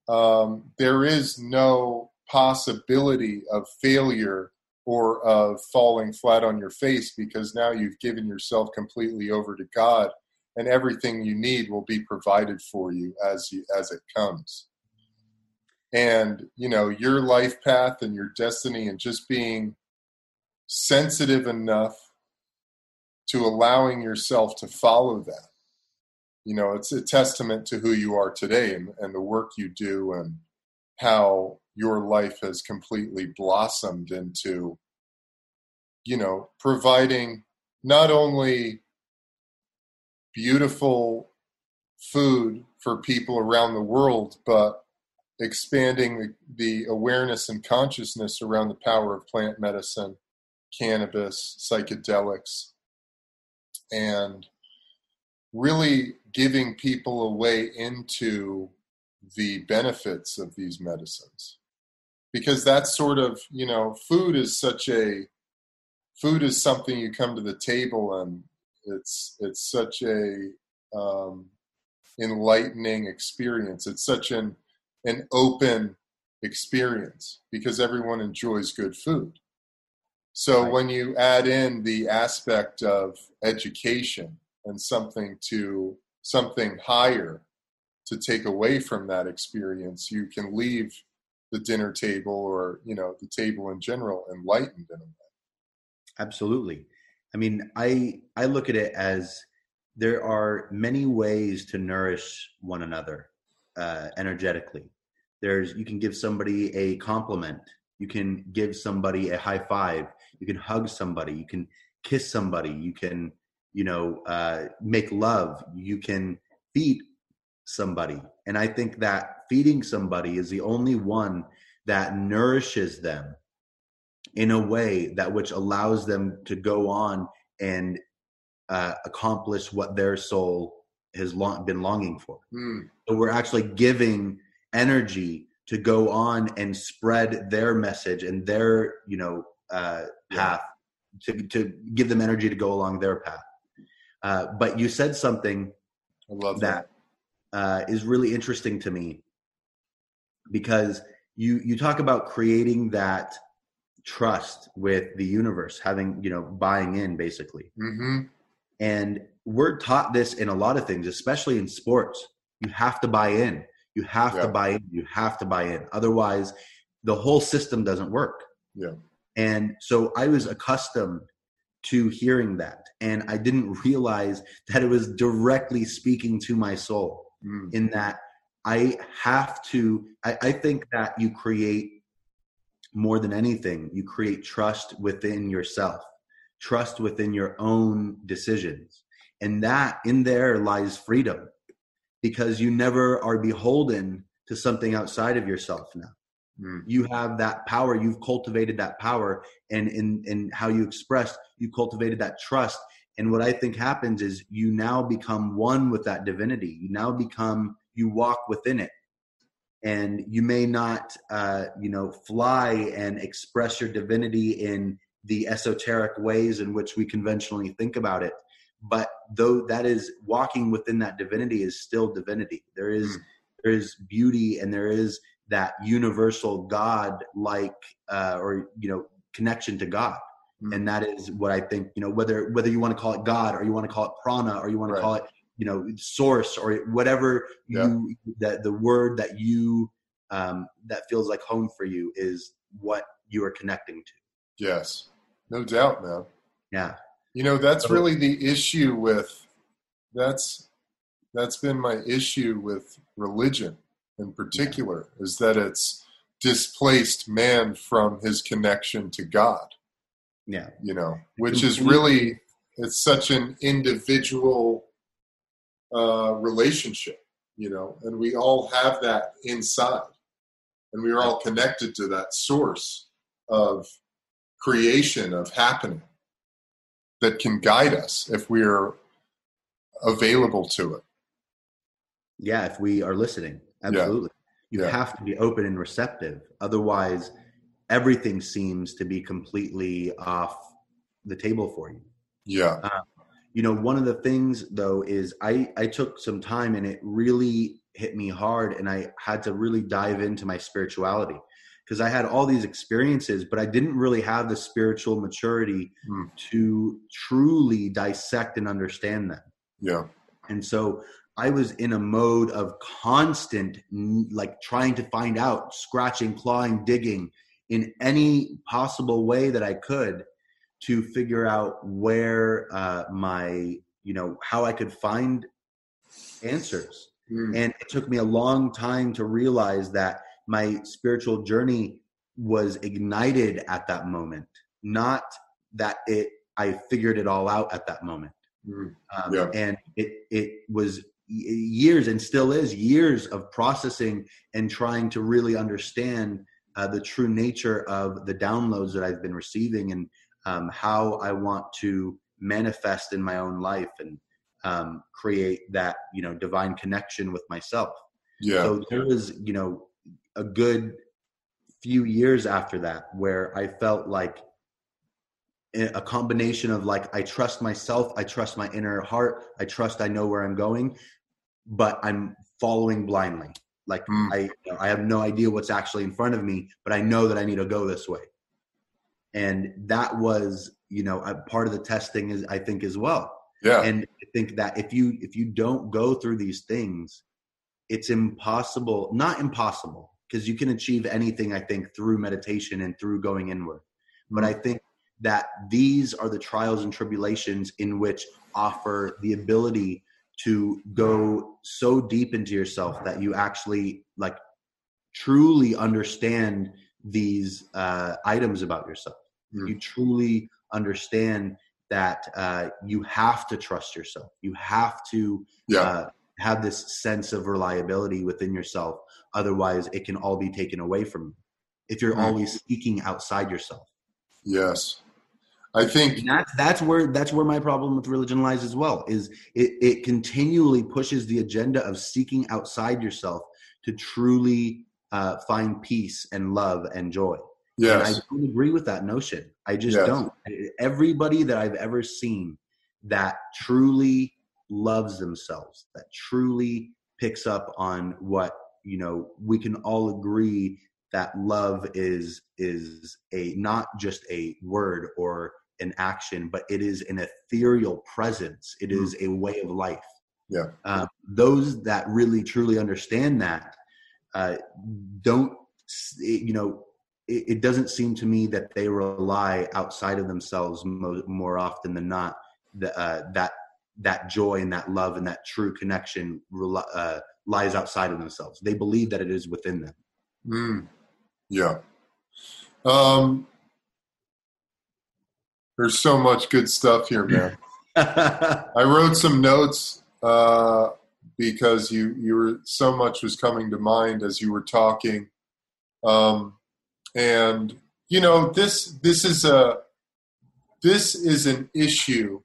Speaker 1: um, there is no possibility of failure or of falling flat on your face because now you've given yourself completely over to God and everything you need will be provided for you as you as it comes and you know your life path and your destiny and just being sensitive enough to allowing yourself to follow that. You know it's a testament to who you are today and, and the work you do and how your life has completely blossomed into you know providing not only beautiful food for people around the world, but expanding the, the, awareness and consciousness around the power of plant medicine, cannabis, psychedelics, and really giving people a way into the benefits of these medicines. Because that's sort of, you know, food is such a food is something you come to the table and it's it's such a um, enlightening experience. It's such an an open experience because everyone enjoys good food. So right. when you add in the aspect of education and something to something higher to take away from that experience, you can leave the dinner table or you know the table in general enlightened in a way.
Speaker 3: Absolutely. I mean, I I look at it as there are many ways to nourish one another uh, energetically. There's you can give somebody a compliment, you can give somebody a high five, you can hug somebody, you can kiss somebody, you can you know uh, make love, you can feed somebody, and I think that feeding somebody is the only one that nourishes them in a way that which allows them to go on and uh, accomplish what their soul has long, been longing for. Mm. So we're actually giving energy to go on and spread their message and their you know uh, path yeah. to to give them energy to go along their path. Uh, but you said something
Speaker 1: I love that,
Speaker 3: that. Uh, is really interesting to me because you you talk about creating that trust with the universe, having, you know, buying in basically. Mm-hmm. And we're taught this in a lot of things, especially in sports. You have to buy in. You have yeah. to buy in. You have to buy in. Otherwise, the whole system doesn't work.
Speaker 1: Yeah.
Speaker 3: And so I was accustomed to hearing that. And I didn't realize that it was directly speaking to my soul mm. in that I have to, I, I think that you create more than anything, you create trust within yourself, trust within your own decisions. and that in there lies freedom because you never are beholden to something outside of yourself now mm. you have that power. You've cultivated that power. And in in how you express you cultivated that trust. And what i think happens is you now become one with that divinity. You now become you walk within it. And you may not uh, you know fly and express your divinity in the esoteric ways in which we conventionally think about it. But though that is walking within that divinity is still divinity. There is mm. there is beauty and there is that universal god like uh, or you know connection to god. Mm. and that is what i think you know whether whether you want to call it god or you want to call it prana or you want to call it you know source or whatever yeah. you that the word that you um, that feels like home for you is what you are connecting to.
Speaker 1: Yes. No doubt man.
Speaker 3: Yeah.
Speaker 1: You know, that's really the issue with that's that's been my issue with religion in particular yeah. is that it's displaced man from his connection to God.
Speaker 3: Yeah.
Speaker 1: You know, which is really it's such an individual uh, relationship, you know, and we all have that inside. And we are all connected to that source of creation, of happening that can guide us if we're available to it.
Speaker 3: Yeah, if we are listening, absolutely. Yeah. You yeah. have to be open and receptive. Otherwise, everything seems to be completely off the table for you.
Speaker 1: Yeah. Uh,
Speaker 3: you know, one of the things though is I I took some time and it really hit me hard and I had to really dive into my spirituality because I had all these experiences, but I didn't really have the spiritual maturity mm. to truly dissect and understand them.
Speaker 1: Yeah.
Speaker 3: And so I was in a mode of constant, like trying to find out, scratching, clawing, digging in any possible way that I could to figure out where uh, my, you know, how I could find answers. Mm. And it took me a long time to realize that my spiritual journey was ignited at that moment, not that it I figured it all out at that moment. Mm, um, yeah. And it it was years and still is years of processing and trying to really understand uh, the true nature of the downloads that I've been receiving and um, how I want to manifest in my own life and um, create that you know divine connection with myself.
Speaker 1: Yeah.
Speaker 3: So there was you know a good few years after that where I felt like a combination of like I trust myself, I trust my inner heart, I trust I know where I'm going, but I'm following blindly. Like mm. I, you know, I have no idea what's actually in front of me, but I know that I need to go this way. And that was, you know, a part of the testing is I think as well.
Speaker 1: Yeah.
Speaker 3: And I think that if you if you don't go through these things, it's impossible, not impossible, because you can achieve anything i think through meditation and through going inward but i think that these are the trials and tribulations in which offer the ability to go so deep into yourself that you actually like truly understand these uh, items about yourself mm. you truly understand that uh, you have to trust yourself you have to yeah. uh, have this sense of reliability within yourself otherwise it can all be taken away from you if you're mm-hmm. always seeking outside yourself
Speaker 1: yes i think
Speaker 3: and that's that's where that's where my problem with religion lies as well is it, it continually pushes the agenda of seeking outside yourself to truly uh, find peace and love and joy.
Speaker 1: Yes
Speaker 3: and i don't agree with that notion. I just yes. don't. Everybody that i've ever seen that truly loves themselves, that truly picks up on what you know we can all agree that love is is a not just a word or an action but it is an ethereal presence It is mm. a way of life
Speaker 1: yeah
Speaker 3: uh, those that really truly understand that uh, don't you know it, it, doesn't seem to me that they rely outside of themselves mo- more often than not the, uh, that that joy and that love and that true connection uh, lies outside of themselves. They believe that it is within them.
Speaker 1: Mm. Yeah. Um, there's so much good stuff here, man. I wrote some notes uh, because you you were so much was coming to mind as you were talking, um, and you know this this is a this is an issue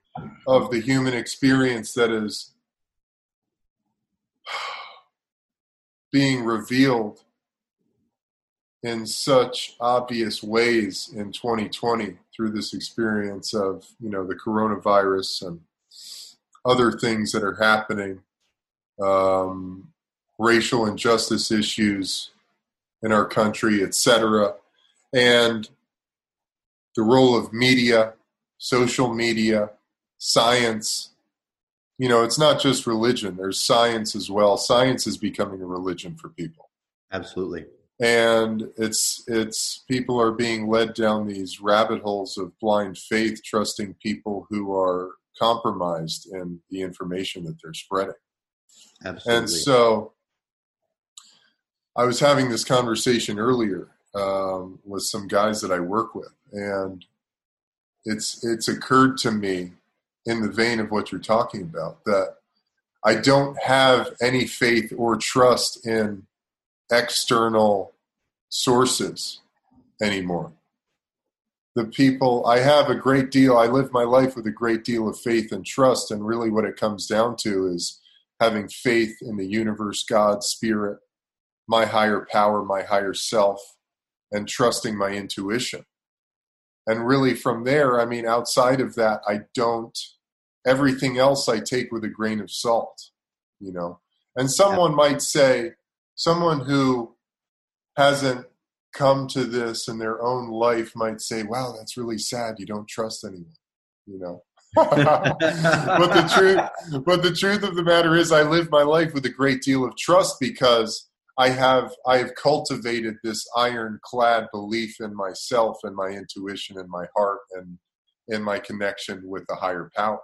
Speaker 1: of the human experience that is being revealed in such obvious ways in 2020 through this experience of you know the coronavirus and other things that are happening um, racial injustice issues in our country etc and the role of media social media science. You know it's not just religion. There's science as well. Science is becoming a religion for people.
Speaker 3: Absolutely
Speaker 1: and it's it's people are being led down these rabbit holes of blind faith trusting people who are compromised in the information that they're spreading
Speaker 3: Absolutely.
Speaker 1: and so i was having this conversation earlier um, with some guys that i work with and it's it's occurred to me in the vein of what you're talking about that i don't have any faith or trust in external sources anymore. The people, I have a great deal, I live my life with a great deal of faith and trust, and really what it comes down to is having faith in the universe, God, Spirit, my higher power, my higher self, and trusting my intuition. And really from there, I mean, outside of that, I don't, everything else I take with a grain of salt, you know. And someone might say, someone who hasn't come to this in their own life might say, wow, that's really sad. You don't trust anyone, you know. but the truth but the truth of the matter is I live my life with a great deal of trust because I have I have cultivated this ironclad belief in myself and my intuition and my heart and in my connection with the higher power.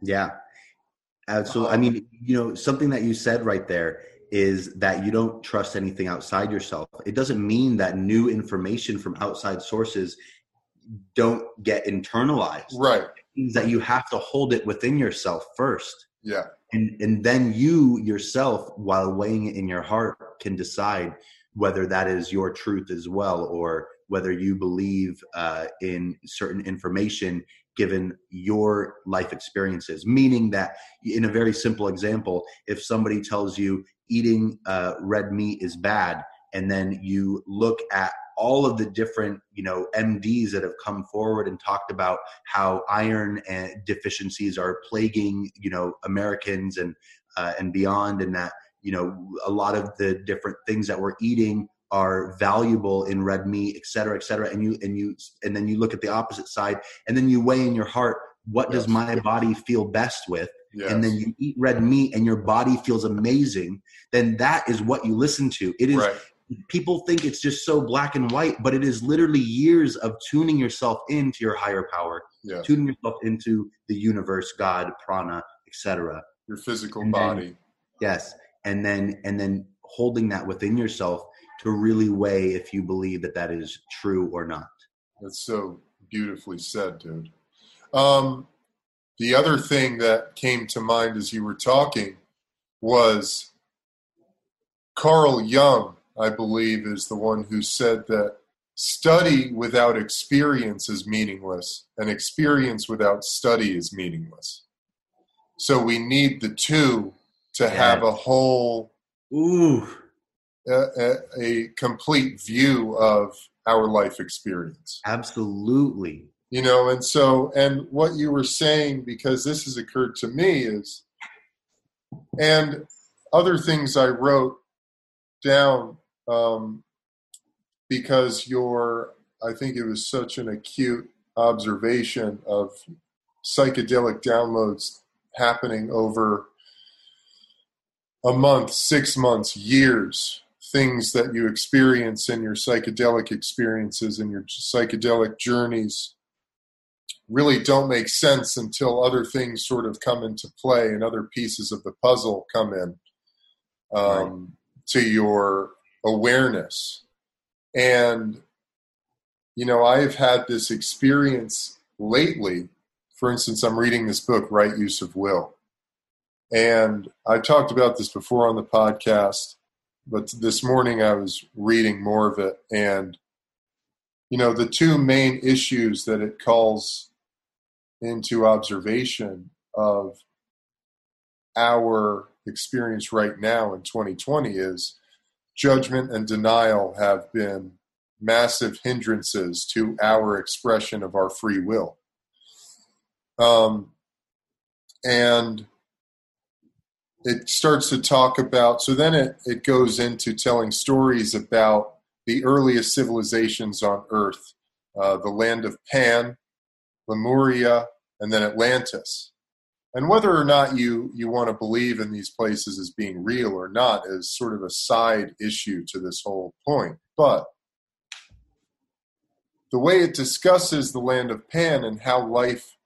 Speaker 3: Yeah. Absolutely. I uh-huh. mean, you know, something that you said right there is that you don't trust anything outside yourself. It doesn't mean that new information from outside sources don't get internalized.
Speaker 1: Right. It
Speaker 3: means that you have to hold it within yourself first.
Speaker 1: Yeah.
Speaker 3: And and then you yourself, while weighing it in your heart, can decide whether that is your truth as well, or whether you believe uh, in certain information given your life experiences. Meaning that, in a very simple example, if somebody tells you eating uh, red meat is bad, and then you look at all of the different you know mds that have come forward and talked about how iron deficiencies are plaguing you know americans and uh, and beyond and that you know a lot of the different things that we're eating are valuable in red meat et cetera et cetera. And you and you and then you look at the opposite side and then you weigh in your heart what yes. does my body feel best with yes. and then you eat red meat and your body feels amazing then that is what you listen to it is right. people think it's just so black and white but it is literally years of tuning yourself into your higher power yes. tuning yourself into the universe god prana etc
Speaker 1: your physical and body
Speaker 3: then, yes and then and then holding that within yourself to really weigh if you believe that that is true or not
Speaker 1: that's so beautifully said dude um, the other thing that came to mind as you were talking was Carl Jung, I believe, is the one who said that study without experience is meaningless, and experience without study is meaningless. So we need the two to have a whole,
Speaker 3: ooh,
Speaker 1: a, a, a complete view of our life experience.
Speaker 3: Absolutely
Speaker 1: you know and so and what you were saying because this has occurred to me is and other things i wrote down um, because your i think it was such an acute observation of psychedelic downloads happening over a month six months years things that you experience in your psychedelic experiences and your psychedelic journeys really don't make sense until other things sort of come into play and other pieces of the puzzle come in um, right. to your awareness. And, you know, I've had this experience lately for instance, I'm reading this book, Right Use of Will. And I've talked about this before on the podcast, but this morning I was reading more of it. And, you know, the two main issues that it calls into observation of our experience right now in 2020 is judgment and denial have been massive hindrances to our expression of our free will. Um, and it starts to talk about, so then it, it goes into telling stories about the earliest civilizations on Earth uh, the land of Pan, Lemuria, and then Atlantis. And whether or not you, you want to believe in these places as being real or not is sort of a side issue to this whole point. But the way it discusses the land of Pan and how life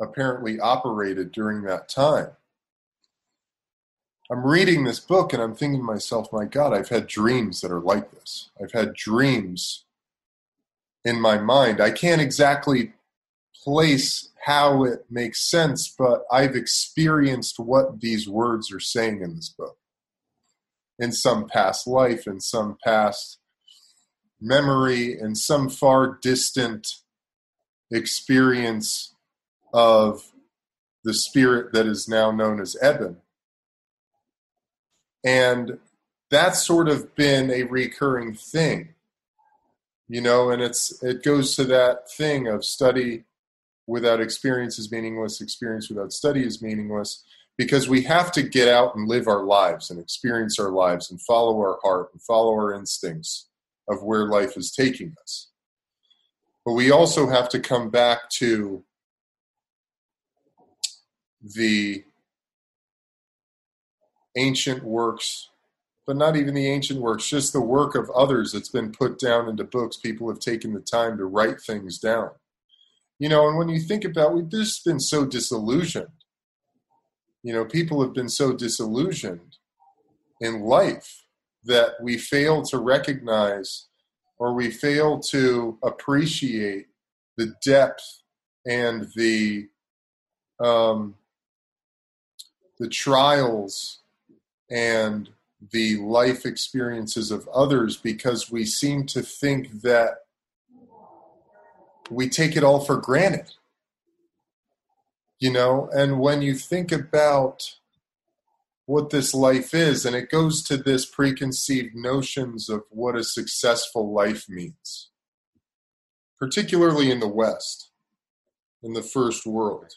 Speaker 1: apparently operated during that time. I'm reading this book and I'm thinking to myself, my God, I've had dreams that are like this. I've had dreams in my mind. I can't exactly place how it makes sense, but I've experienced what these words are saying in this book. In some past life, in some past memory, in some far distant experience of the spirit that is now known as Eben. And that's sort of been a recurring thing, you know, and it's it goes to that thing of study without experience is meaningless, experience without study is meaningless, because we have to get out and live our lives and experience our lives and follow our heart and follow our instincts of where life is taking us. But we also have to come back to the ancient works, but not even the ancient works, just the work of others that's been put down into books. People have taken the time to write things down. You know, and when you think about we've just been so disillusioned. You know, people have been so disillusioned in life that we fail to recognize or we fail to appreciate the depth and the um, the trials and the life experiences of others because we seem to think that we take it all for granted. You know, and when you think about what this life is, and it goes to this preconceived notions of what a successful life means, particularly in the West, in the first world.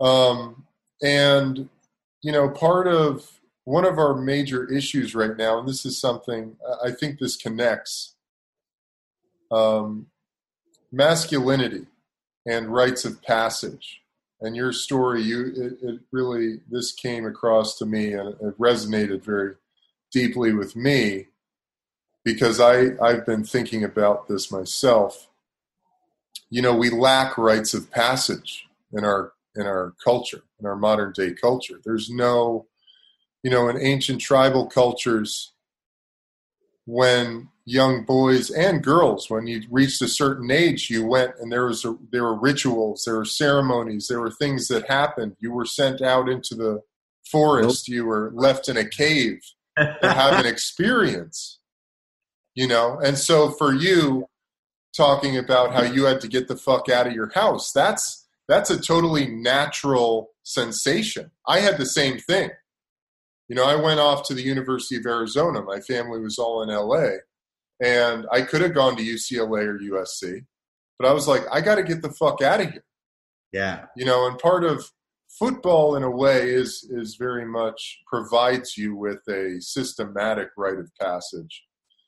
Speaker 1: Um, and, you know, part of one of our major issues right now, and this is something I think this connects um, masculinity and rites of passage. And your story, you it, it really this came across to me and it resonated very deeply with me because I, I've been thinking about this myself. You know, we lack rites of passage in our in our culture, in our modern day culture. There's no, you know, in ancient tribal cultures, when young boys and girls, when you reached a certain age, you went and there was a, there were rituals, there were ceremonies, there were things that happened. You were sent out into the forest, you were left in a cave to have an experience, you know. And so for you, talking about how you had to get the fuck out of your house, that's that's a totally natural sensation. I had the same thing. You know, I went off to the University of Arizona. My family was all in LA. And I could have gone to UCLA or USC, but I was like, I got to get the fuck out of here.
Speaker 3: Yeah.
Speaker 1: You know, and part of football in a way is is very much provides you with a systematic rite of passage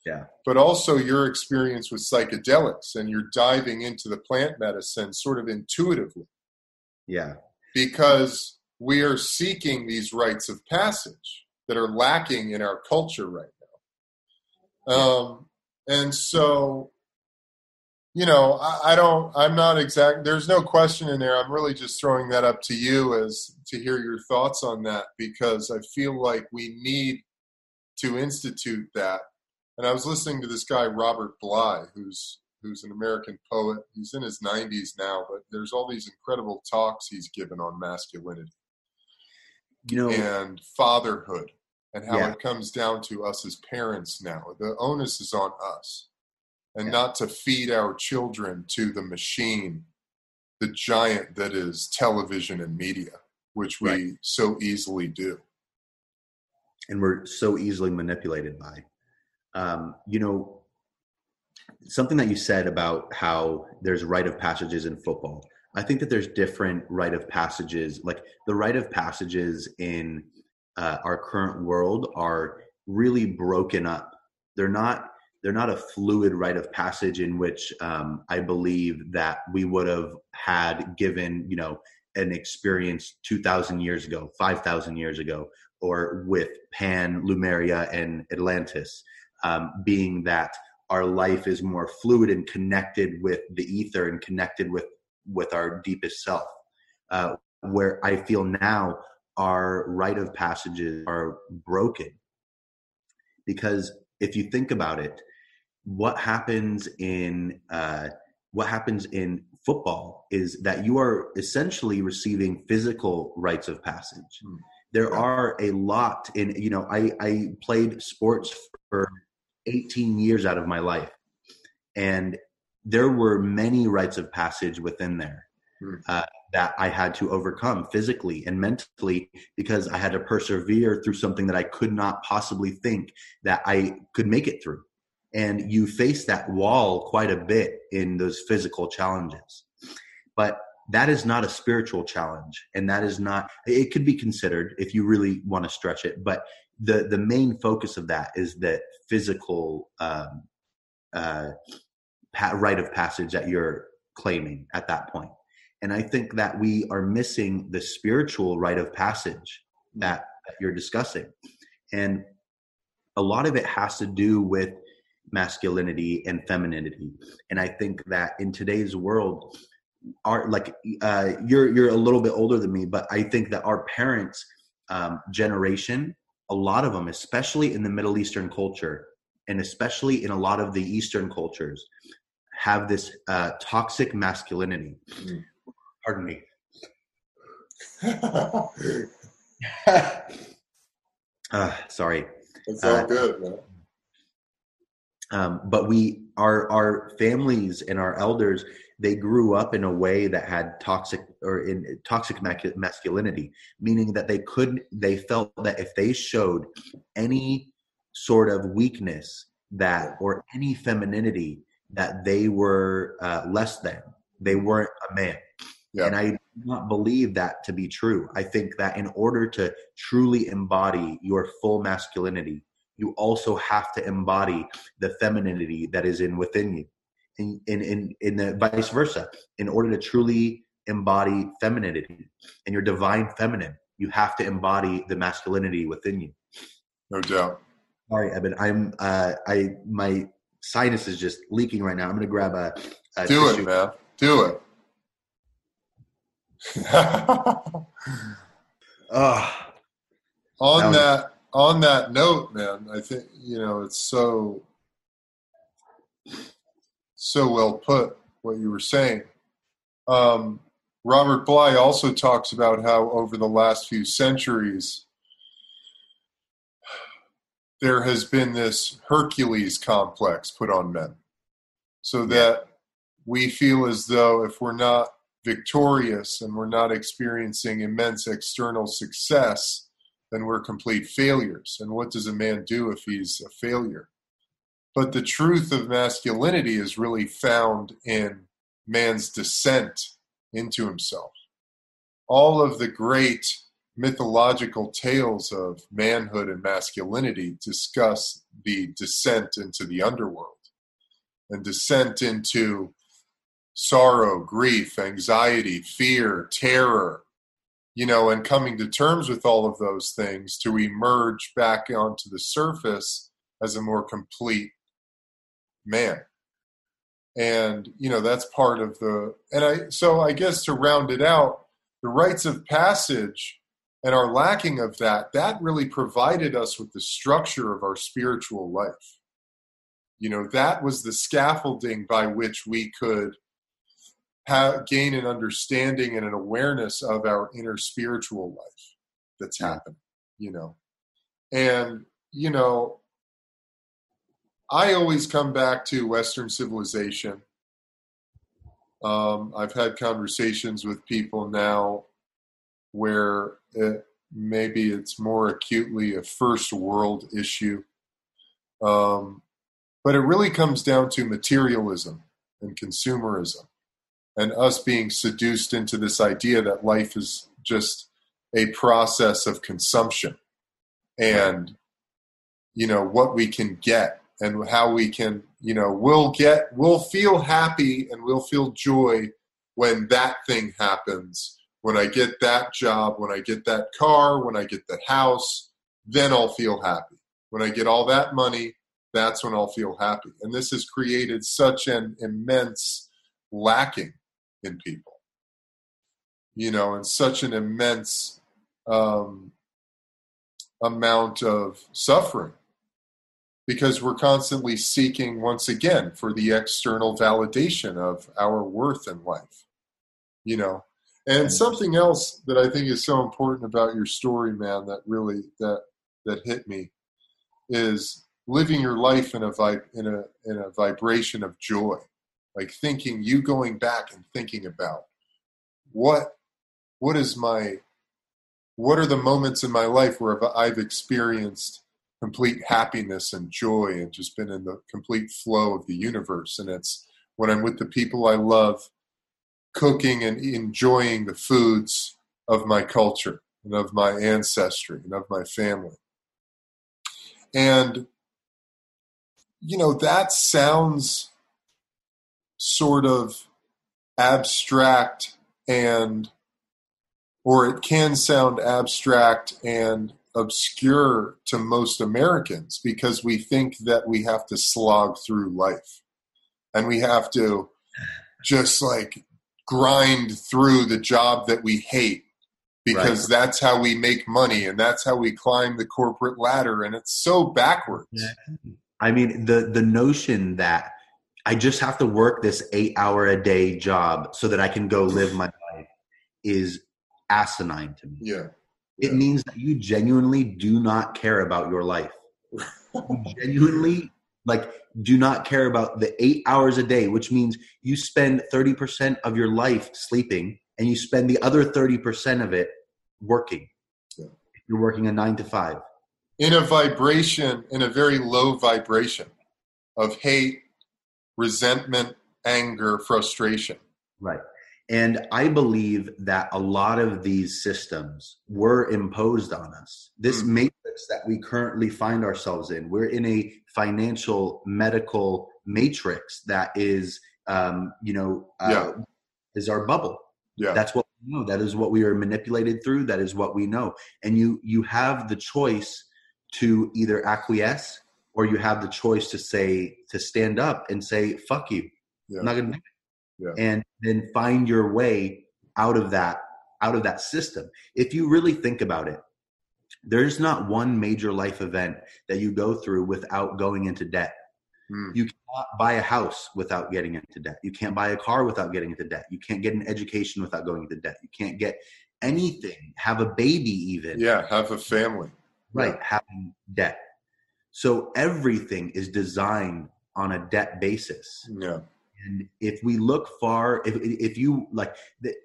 Speaker 3: yeah.
Speaker 1: But also your experience with psychedelics and you're diving into the plant medicine sort of intuitively.
Speaker 3: Yeah.
Speaker 1: Because we are seeking these rites of passage that are lacking in our culture right now. Um, and so, you know, I, I don't, I'm not exact, there's no question in there. I'm really just throwing that up to you as to hear your thoughts on that because I feel like we need to institute that and I was listening to this guy Robert Bly, who's who's an American poet. He's in his 90s now, but there's all these incredible talks he's given on masculinity
Speaker 3: You know,
Speaker 1: and fatherhood and how
Speaker 3: Yeah.
Speaker 1: it comes down to us as parents now. The onus is on us and
Speaker 3: Yeah.
Speaker 1: not to feed our children to the machine, the giant that is television and media, which we
Speaker 3: Right.
Speaker 1: so easily do.
Speaker 3: and we're so easily manipulated by. Um, you know, something that you said about how there's rite of passages in football. I think that there's different rite of passages. Like the rite of passages in uh, our current world are really broken up. They're not. They're not a fluid rite of passage in which um, I believe that we would have had given, you know, an experience 2,000 years ago, 5,000 years ago, or with Pan, Lemuria, and Atlantis, um, being that our life is more fluid and connected with the ether and connected with with our deepest self. Uh, where I feel now our rite of passages are broken, because if you think about it, what happens in uh, what happens in football is that you are essentially receiving physical rites of passage.
Speaker 1: Hmm.
Speaker 3: There are a lot in you know I I played sports for 18 years out of my life, and there were many rites of passage within there.
Speaker 1: Hmm.
Speaker 3: Uh, that I had to overcome physically and mentally because I had to persevere through something that I could not possibly think that I could make it through and you face that wall quite a bit in those physical challenges but that is not a spiritual challenge and that is not it could be considered if you really want to stretch it but the the main focus of that is that physical um, uh, pa- rite of passage that you're claiming at that point. And i think that we are missing the spiritual rite of passage that, that you're discussing. And a lot of it has to do with masculinity and femininity. And i think that in today's world our like uh you're you're a little bit older than me but i think that our parents um generation a lot of them especially in the middle eastern culture and especially in a lot of the eastern cultures have this uh toxic masculinity
Speaker 1: Mm.
Speaker 3: pardon me uh, sorry
Speaker 1: it's
Speaker 3: all
Speaker 1: good, man.
Speaker 3: um, but we our our families and our elders they grew up in a way that had toxic or in toxic masculinity meaning that they couldn't they felt that if they showed any sort of weakness that or any femininity that they were uh, less than. They weren't a man.
Speaker 1: Yeah.
Speaker 3: and i do not believe that to be true. I think that in order to truly embody your full masculinity you also have to embody the femininity that is in within you in in in, in the vice versa in order to truly embody femininity and your divine feminine you have to embody the masculinity within you
Speaker 1: No doubt.
Speaker 3: sorry Eben i'm uh i my sinus is just leaking right now i'm gonna grab a, a
Speaker 1: Do
Speaker 3: tissue.
Speaker 1: it, man. Do it.
Speaker 3: Ugh.
Speaker 1: on
Speaker 3: That was-
Speaker 1: that on that note, man, I think you know it's so so well put what you were saying. Um, Robert Bly also talks about how over the last few centuries there has been this Hercules complex put on men, so that we feel as though if we're not victorious and we're not experiencing immense external success, then we're complete failures. And what does a man do if he's a failure? But the truth of masculinity is really found in man's descent into himself. All of the great mythological tales of manhood and masculinity discuss the descent into the underworld and descent into sorrow, grief, anxiety, fear, terror, you know, and coming to terms with all of those things to emerge back onto the surface as a more complete man. And, you know, that's part of the, and I, so I guess to round it out, the rites of passage and our lacking of that, that really provided us with the structure of our spiritual life. You know, that was the scaffolding by which we could have, gain an understanding and an awareness of our inner spiritual life that's happening, you know. And, you know, I always come back to Western civilization. Um, I've had conversations with people now where it, maybe it's more acutely a first world issue. Um, but it really comes down to materialism and consumerism and us being seduced into this idea that life is just a process of consumption and you know what we can get and how we can you know we'll get we'll feel happy and we'll feel joy when that thing happens. When i get that job when i get that car when i get that house then i'll feel happy. When i get all that money that's when i'll feel happy. And this has created such an immense lacking in people. You know and such an immense um, amount of suffering because we're constantly seeking once again for the external validation of our worth in life you know? And something else that i think is so important about your story man that really that that hit me is living your life in a vi- in a in a vibration of joy. Like thinking you going back and thinking about what what is my what are the moments in my life where I've experienced complete happiness and joy and just been in the complete flow of the universe. And it's when I'm with the people I love cooking and enjoying the foods of my culture and of my ancestry and of my family. And you know that sounds sort of abstract and or it can sound abstract and obscure to most Americans because we think that we have to slog through life and we have to just like grind through the job that we hate because right. that's how we make money and that's how we climb the corporate ladder and it's so backwards.
Speaker 3: I mean the the notion that I just have to work this eight hour a day job so that I can go live my life is asinine to me.
Speaker 1: Yeah.
Speaker 3: It means that you genuinely do not care about your life. you genuinely like do not care about the eight hours a day, which means you spend 30% of your life sleeping and you spend the other 30% of it working. Yeah. You're working a nine to five.
Speaker 1: In a vibration, in a very low vibration of hate, resentment, anger, frustration.
Speaker 3: Right. And I believe that a lot of these systems were imposed on us. This mm-hmm. matrix that we currently find ourselves in, we're in a financial, medical matrix that is, um, you know, uh, yeah. is our bubble. Yeah. That's what we know. That is what we are manipulated through. That is what we know. And you you have the choice to either acquiesce or you have the choice to say to stand up and say fuck you yeah. i'm not gonna do it. yeah. and then find your way out of that out of that system if you really think about it there's not one major life event that you go through without going into debt mm. you cannot buy a house without getting into debt you can't buy a car without getting into debt you can't get an education without going into debt you can't get anything have a baby even
Speaker 1: yeah have a family
Speaker 3: right yeah. having debt so everything is designed on a debt basis.
Speaker 1: Yeah.
Speaker 3: And if we look far, if if you like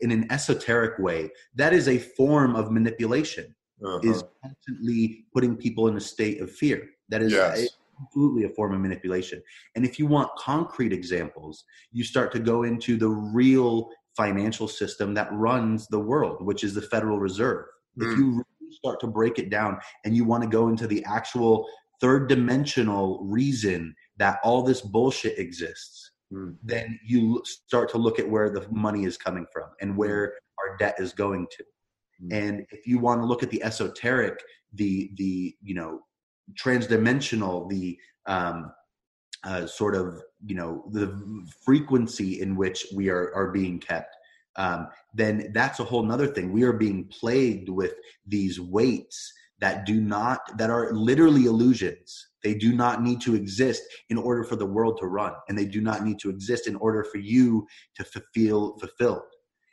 Speaker 3: in an esoteric way, that is a form of manipulation. Uh-huh. Is constantly putting people in a state of fear. That is yes. absolutely a form of manipulation. And if you want concrete examples, you start to go into the real financial system that runs the world, which is the Federal Reserve. Mm. If you really start to break it down and you want to go into the actual third dimensional reason that all this bullshit exists, mm. then you start to look at where the money is coming from and where our debt is going to. Mm. And if you want to look at the esoteric, the the you know transdimensional, the um, uh, sort of you know the frequency in which we are are being kept um, then that's a whole nother thing we are being plagued with these weights that do not that are literally illusions They do not need to exist in order for the world to run, and they do not need to exist in order for you to feel fulfilled.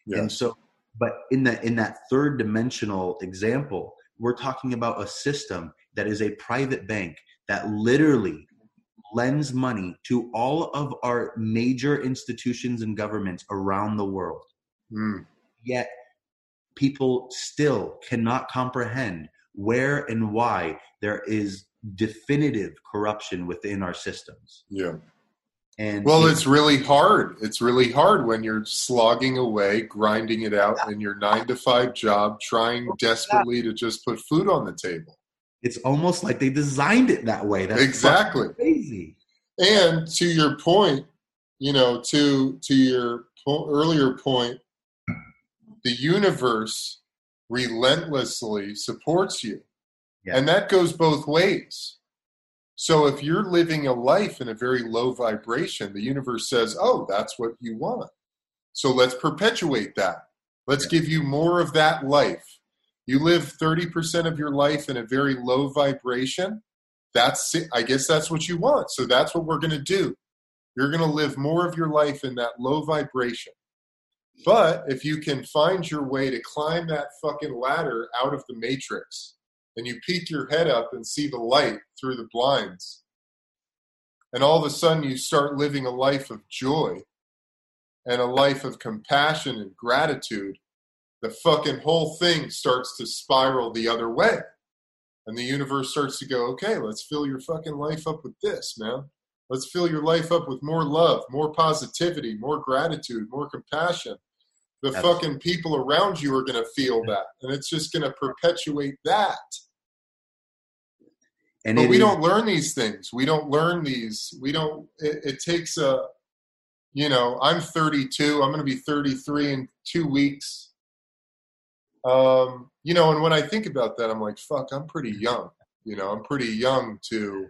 Speaker 3: Yes. And so, but in that in that third dimensional example, we're talking about a system that is a private bank that literally lends money to all of our major institutions and governments around the world. Mm. Yet people still cannot comprehend where and why there is definitive corruption within our systems.
Speaker 1: Yeah. And well, it's really hard. It's really hard when you're slogging away, grinding it out in your nine to five job, trying desperately to just put food on the table.
Speaker 3: It's almost like they designed it that way. That's
Speaker 1: exactly
Speaker 3: crazy.
Speaker 1: And to your point, you know, to to your po- earlier point, the universe relentlessly supports you. Yeah. And that goes both ways. So if you're living a life in a very low vibration, the universe says, oh, that's what you want. So let's perpetuate that. Let's yeah. give you more of that life. You live 30% of your life in a very low vibration. That's it. I guess that's what you want. So that's what we're going to do. You're going to live more of your life in that low vibration. But if you can find your way to climb that fucking ladder out of the matrix and you peek your head up and see the light through the blinds, and all of a sudden you start living a life of joy and a life of compassion and gratitude, the fucking whole thing starts to spiral the other way. And the universe starts to go, okay, let's fill your fucking life up with this, man. Let's fill your life up with more love, more positivity, more gratitude, more compassion. The fucking people around you are going to feel that, and it's just going to perpetuate that. And but we is, don't learn these things. We don't learn these. We don't. It, it takes a. You know, I'm 32. I'm going to be 33 in two weeks. Um, you know, and when I think about that, I'm like, fuck, I'm pretty young. You know, I'm pretty young to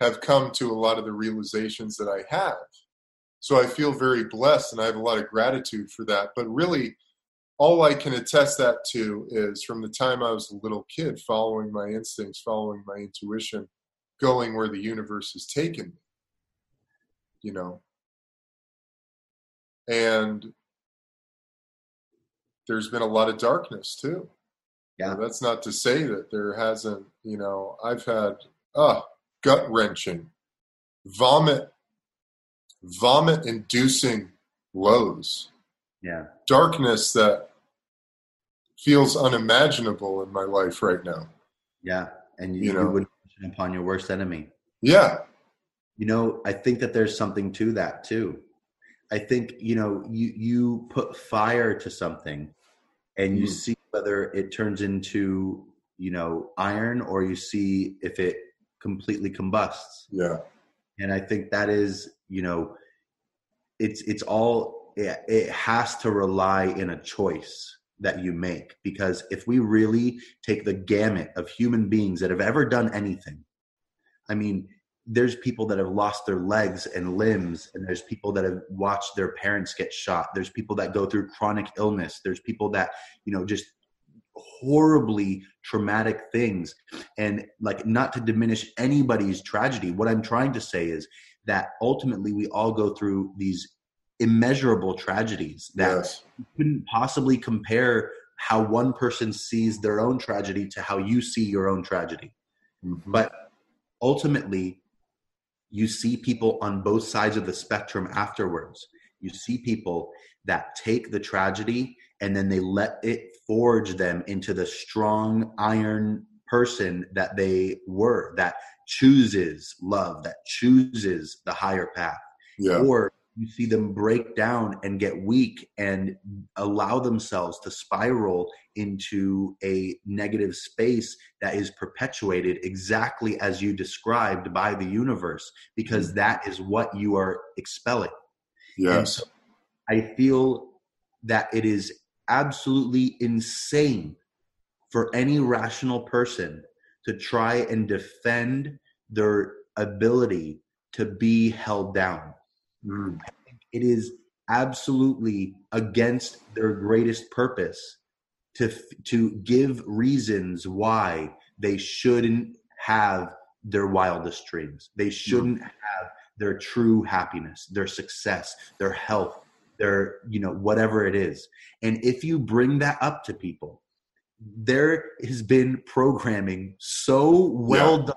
Speaker 1: have come to a lot of the realizations that I have. So I feel very blessed and I have a lot of gratitude for that. But really, all I can attest that to is from the time I was a little kid, following my instincts, following my intuition, going where the universe has taken me. You know? And there's been a lot of darkness too. Yeah. that's not to say that there hasn't, you know, I've had, ah, gut wrenching, vomit, vomit inducing lows.
Speaker 3: Yeah.
Speaker 1: Darkness that feels unimaginable in my life right now.
Speaker 3: Yeah. And you, you, know, you would upon your worst enemy.
Speaker 1: Yeah.
Speaker 3: You know, I think that there's something to that too. I think, you know, you you put fire to something and you mm. see whether it turns into, you know, iron or you see if it completely combusts.
Speaker 1: Yeah.
Speaker 3: And I think that is, you know, it's it's all it, it has to rely in a choice that you make. Because if we really take the gamut of human beings that have ever done anything, I mean, there's people that have lost their legs and limbs and there's people that have watched their parents get shot. There's people that go through chronic illness. There's people that you know just horribly traumatic things. And like not to diminish anybody's tragedy what i'm trying to say is that ultimately we all go through these immeasurable tragedies that yes. couldn't possibly compare how one person sees their own tragedy to how you see your own tragedy mm-hmm. but ultimately you see people on both sides of the spectrum afterwards you see people that take the tragedy and then they let it forge them into the strong iron person that they were that chooses love that chooses the higher path
Speaker 1: yeah.
Speaker 3: or you see them break down and get weak and allow themselves to spiral into a negative space that is perpetuated exactly as you described by the universe because mm. that is what you are expelling
Speaker 1: yes so
Speaker 3: i feel that it is absolutely insane for any rational person to try and defend their ability to be held down. Mm. It is absolutely against their greatest purpose to to give reasons why they shouldn't have their wildest dreams. They shouldn't have their true happiness, their success, their health, their, you know, whatever it is. And if you bring that up to people, there has been programming so well
Speaker 1: Yeah.
Speaker 3: done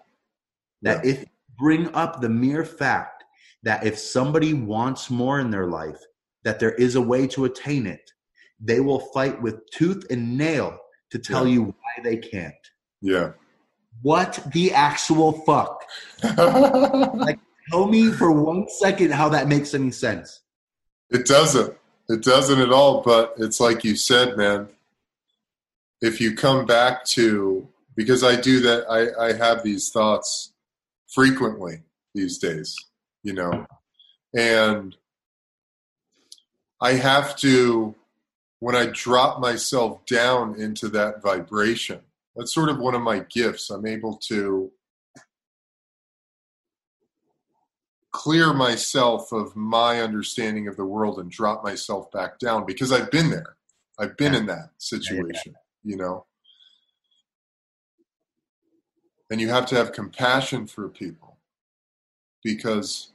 Speaker 3: that if you bring up the mere fact that if somebody wants more in their life, that there is a way to attain it, they will fight with tooth and nail to tell
Speaker 1: Yeah.
Speaker 3: you why they can't.
Speaker 1: Yeah.
Speaker 3: What the actual fuck? Like, tell me for one second how that makes any sense.
Speaker 1: It doesn't. It doesn't at all. But it's like you said, man. If you come back to, because I do that, I, I have these thoughts frequently these days, you know, and I have to, when I drop myself down into that vibration, that's sort of one of my gifts. I'm able to clear myself of my understanding of the world and drop myself back down because I've been there. I've been in that situation, you know. And you have to have compassion for people because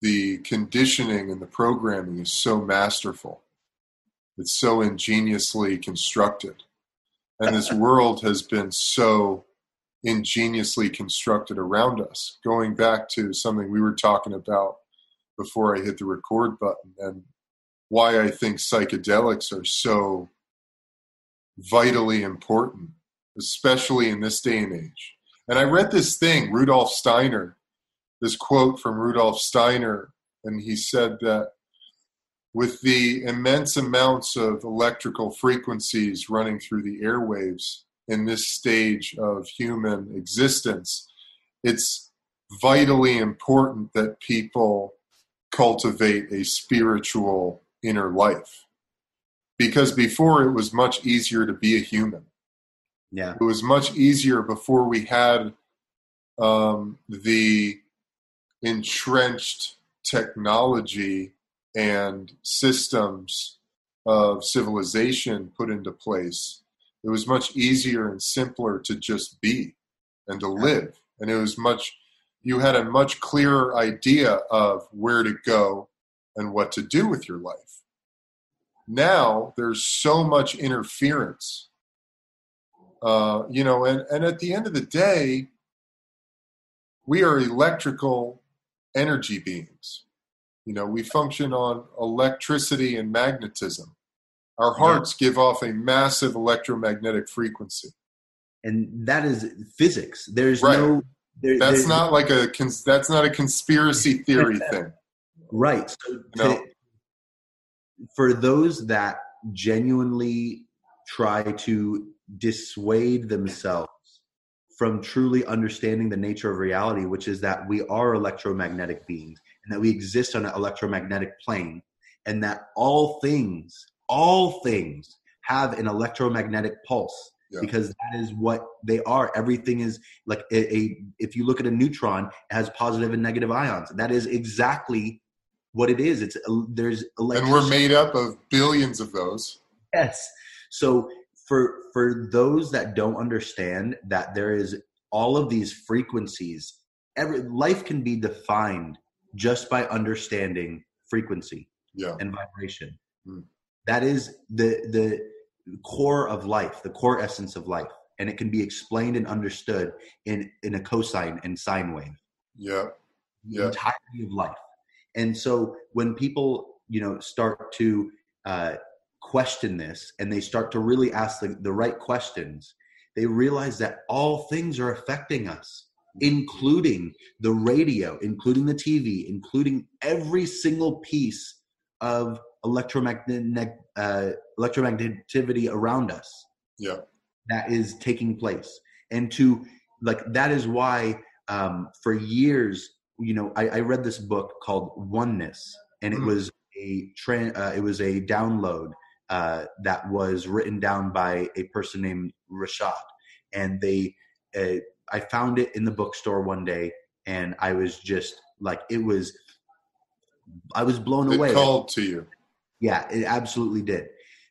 Speaker 1: the conditioning and the programming is so masterful. It's so ingeniously constructed. And this world has been so ingeniously constructed around us. Going back to something we were talking about before I hit the record button and why I think psychedelics are so vitally important, especially in this day and age. And I read this thing, Rudolf Steiner, this quote from Rudolf Steiner, and he said that with the immense amounts of electrical frequencies running through the airwaves in this stage of human existence, it's vitally important that people cultivate a spiritual inner life. Because before it was much easier to be a human.
Speaker 3: Yeah.
Speaker 1: It was much easier before we had um, the entrenched technology and systems of civilization put into place. It was much easier and simpler to just be and to live. And it was much, you had a much clearer idea of where to go and what to do with your life. Now there's so much interference. Uh, you know, and, and at the end of the day, we are electrical energy beings. You know, we function on electricity and magnetism. Our hearts give off a massive electromagnetic frequency.
Speaker 3: And that is physics. There's
Speaker 1: Right.
Speaker 3: no. There,
Speaker 1: That's not like a that's not a conspiracy theory thing.
Speaker 3: Right. So
Speaker 1: No.
Speaker 3: For those that genuinely try to dissuade themselves from truly understanding the nature of reality, which is that we are electromagnetic beings and that we exist on an electromagnetic plane, and that all things, all things have an electromagnetic pulse.
Speaker 1: Yeah.
Speaker 3: Because that is what they are. Everything is like a, a. If you look at a neutron, it has positive and negative ions. That is exactly what it is. It's there's
Speaker 1: And we're made up of billions of those.
Speaker 3: Yes. So for for those that don't understand that there is all of these frequencies, every life can be defined just by understanding frequency
Speaker 1: Yeah.
Speaker 3: and vibration.
Speaker 1: Hmm.
Speaker 3: That is the the core of life, the core essence of life, and it can be explained and understood in in a cosine and sine wave
Speaker 1: Yeah. yeah.
Speaker 3: the entirety of life. And so when people, you know, start to uh, question this and they start to really ask the, the right questions, they realize that all things are affecting us, including the radio, including the TV, including every single piece of electromagnetic uh, electromagnetivity around us
Speaker 1: Yeah.
Speaker 3: that is taking place and to like that is why um, for years you know I, I read this book called oneness and it
Speaker 1: Mm.
Speaker 3: was a tra- uh, it was a download uh, that was written down by a person named Rasha and they uh, i found it in the bookstore one day and i was just like it was i was blown away
Speaker 1: called to you.
Speaker 3: yeah, it absolutely did.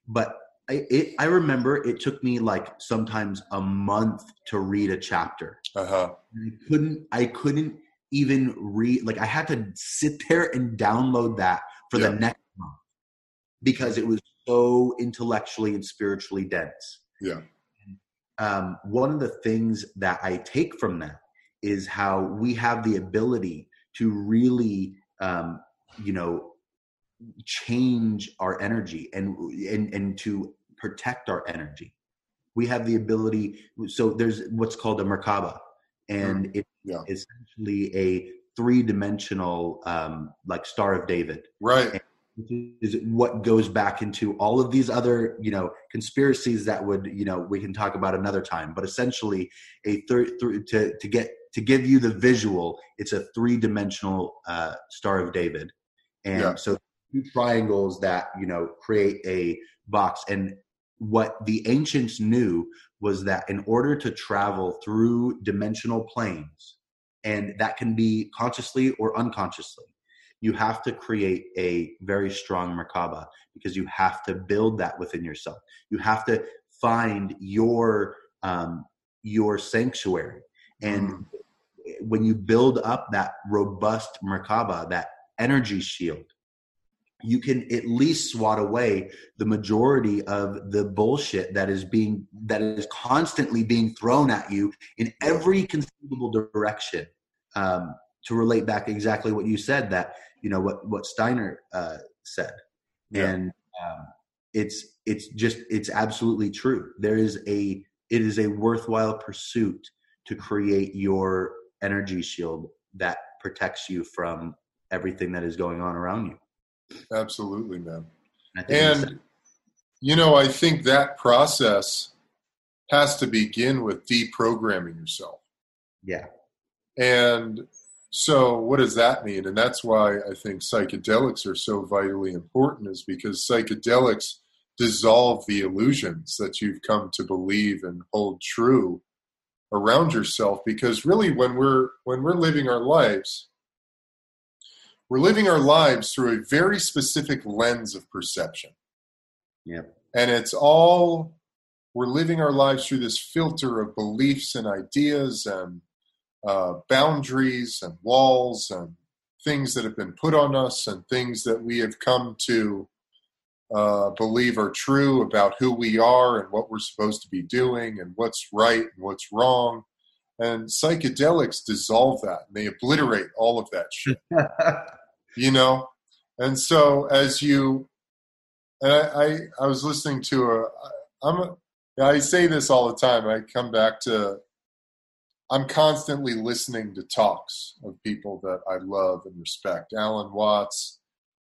Speaker 3: But I, it, I remember it took me like sometimes a month to read a chapter.
Speaker 1: Uh-huh.
Speaker 3: I couldn't I couldn't even read like I had to sit there and download that for
Speaker 1: Yeah.
Speaker 3: the next month because it was so intellectually and spiritually dense.
Speaker 1: Yeah.
Speaker 3: Um, one of the things that I take from that is how we have the ability to really, um, you know, change our energy and and and to protect our energy. We have the ability. So there's what's called a Merkaba, and it
Speaker 1: Yeah.
Speaker 3: essentially a three-dimensional, um, like Star of David
Speaker 1: Right.
Speaker 3: which is what goes back into all of these other you know conspiracies that would you know we can talk about another time but essentially a third th- to to get to give you the visual it's a three-dimensional uh, star of david and
Speaker 1: Yeah.
Speaker 3: so two triangles that you know create a box and what the ancients knew was that in order to travel through dimensional planes and that can be consciously or unconsciously. You have to create a very strong merkaba because you have to build that within yourself. You have to find your um, your sanctuary. And
Speaker 1: Mm.
Speaker 3: when you build up that robust merkaba that energy shield you can at least swat away the majority of the bullshit that is being that is constantly being thrown at you in every conceivable direction um, to relate back exactly what you said that you know what what steiner uh, said
Speaker 1: Yeah.
Speaker 3: and um, it's it's just it's absolutely true there is a it is a worthwhile pursuit to create your energy shield that protects you from everything that is going on around you
Speaker 1: Absolutely, man.
Speaker 3: I think it's-
Speaker 1: And you know, I think that process has to begin with deprogramming yourself.
Speaker 3: yeah
Speaker 1: And so, what does that mean? And that's why I think psychedelics are so vitally important, is because psychedelics dissolve the illusions that you've come to believe and hold true around yourself. Because really, when we're when we're living our lives, we're living our lives through a very specific lens of perception
Speaker 3: Yep.
Speaker 1: and it's all we're living our lives through this filter of beliefs and ideas and uh, boundaries and walls and things that have been put on us and things that we have come to uh, believe are true about who we are and what we're supposed to be doing and what's right and what's wrong. And psychedelics dissolve that and they obliterate all of that shit you know? And so as you and I, I i was listening to a i'm a, i say this all the time. I come back to i'm constantly listening to talks of people that i love and respect. Alan watts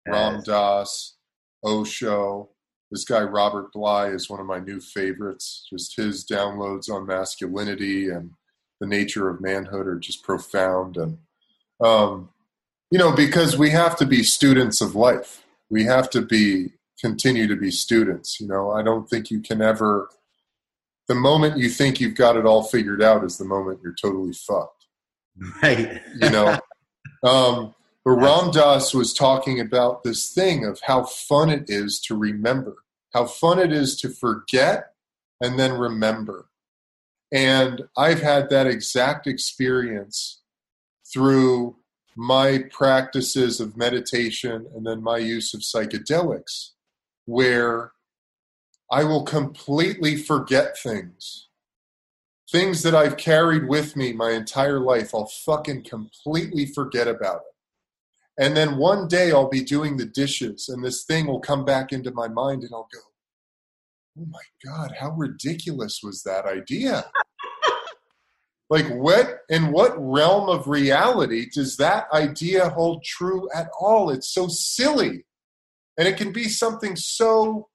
Speaker 1: ram dass osho. This guy robert bly is one of my new favorites. Just his downloads on masculinity and the nature of manhood are just profound. And um, you know because we have to be students of life. We have to be continue to be students you know? I don't think you can ever the moment you think you've got it all figured out is the moment you're totally fucked.
Speaker 3: Right.
Speaker 1: You know? Um but ram dass was talking about this thing of how fun it is to remember how fun it is to forget and then remember. And i've had that exact experience through my practices of meditation and then my use of psychedelics where I will completely forget things. Things that I've carried with me my entire life, I'll fucking completely forget about it. And then one day I'll be doing the dishes and this thing will come back into my mind and I'll go, oh my God, how ridiculous was that idea? like what in what realm of reality does that idea hold true at all it's so silly and it can be something so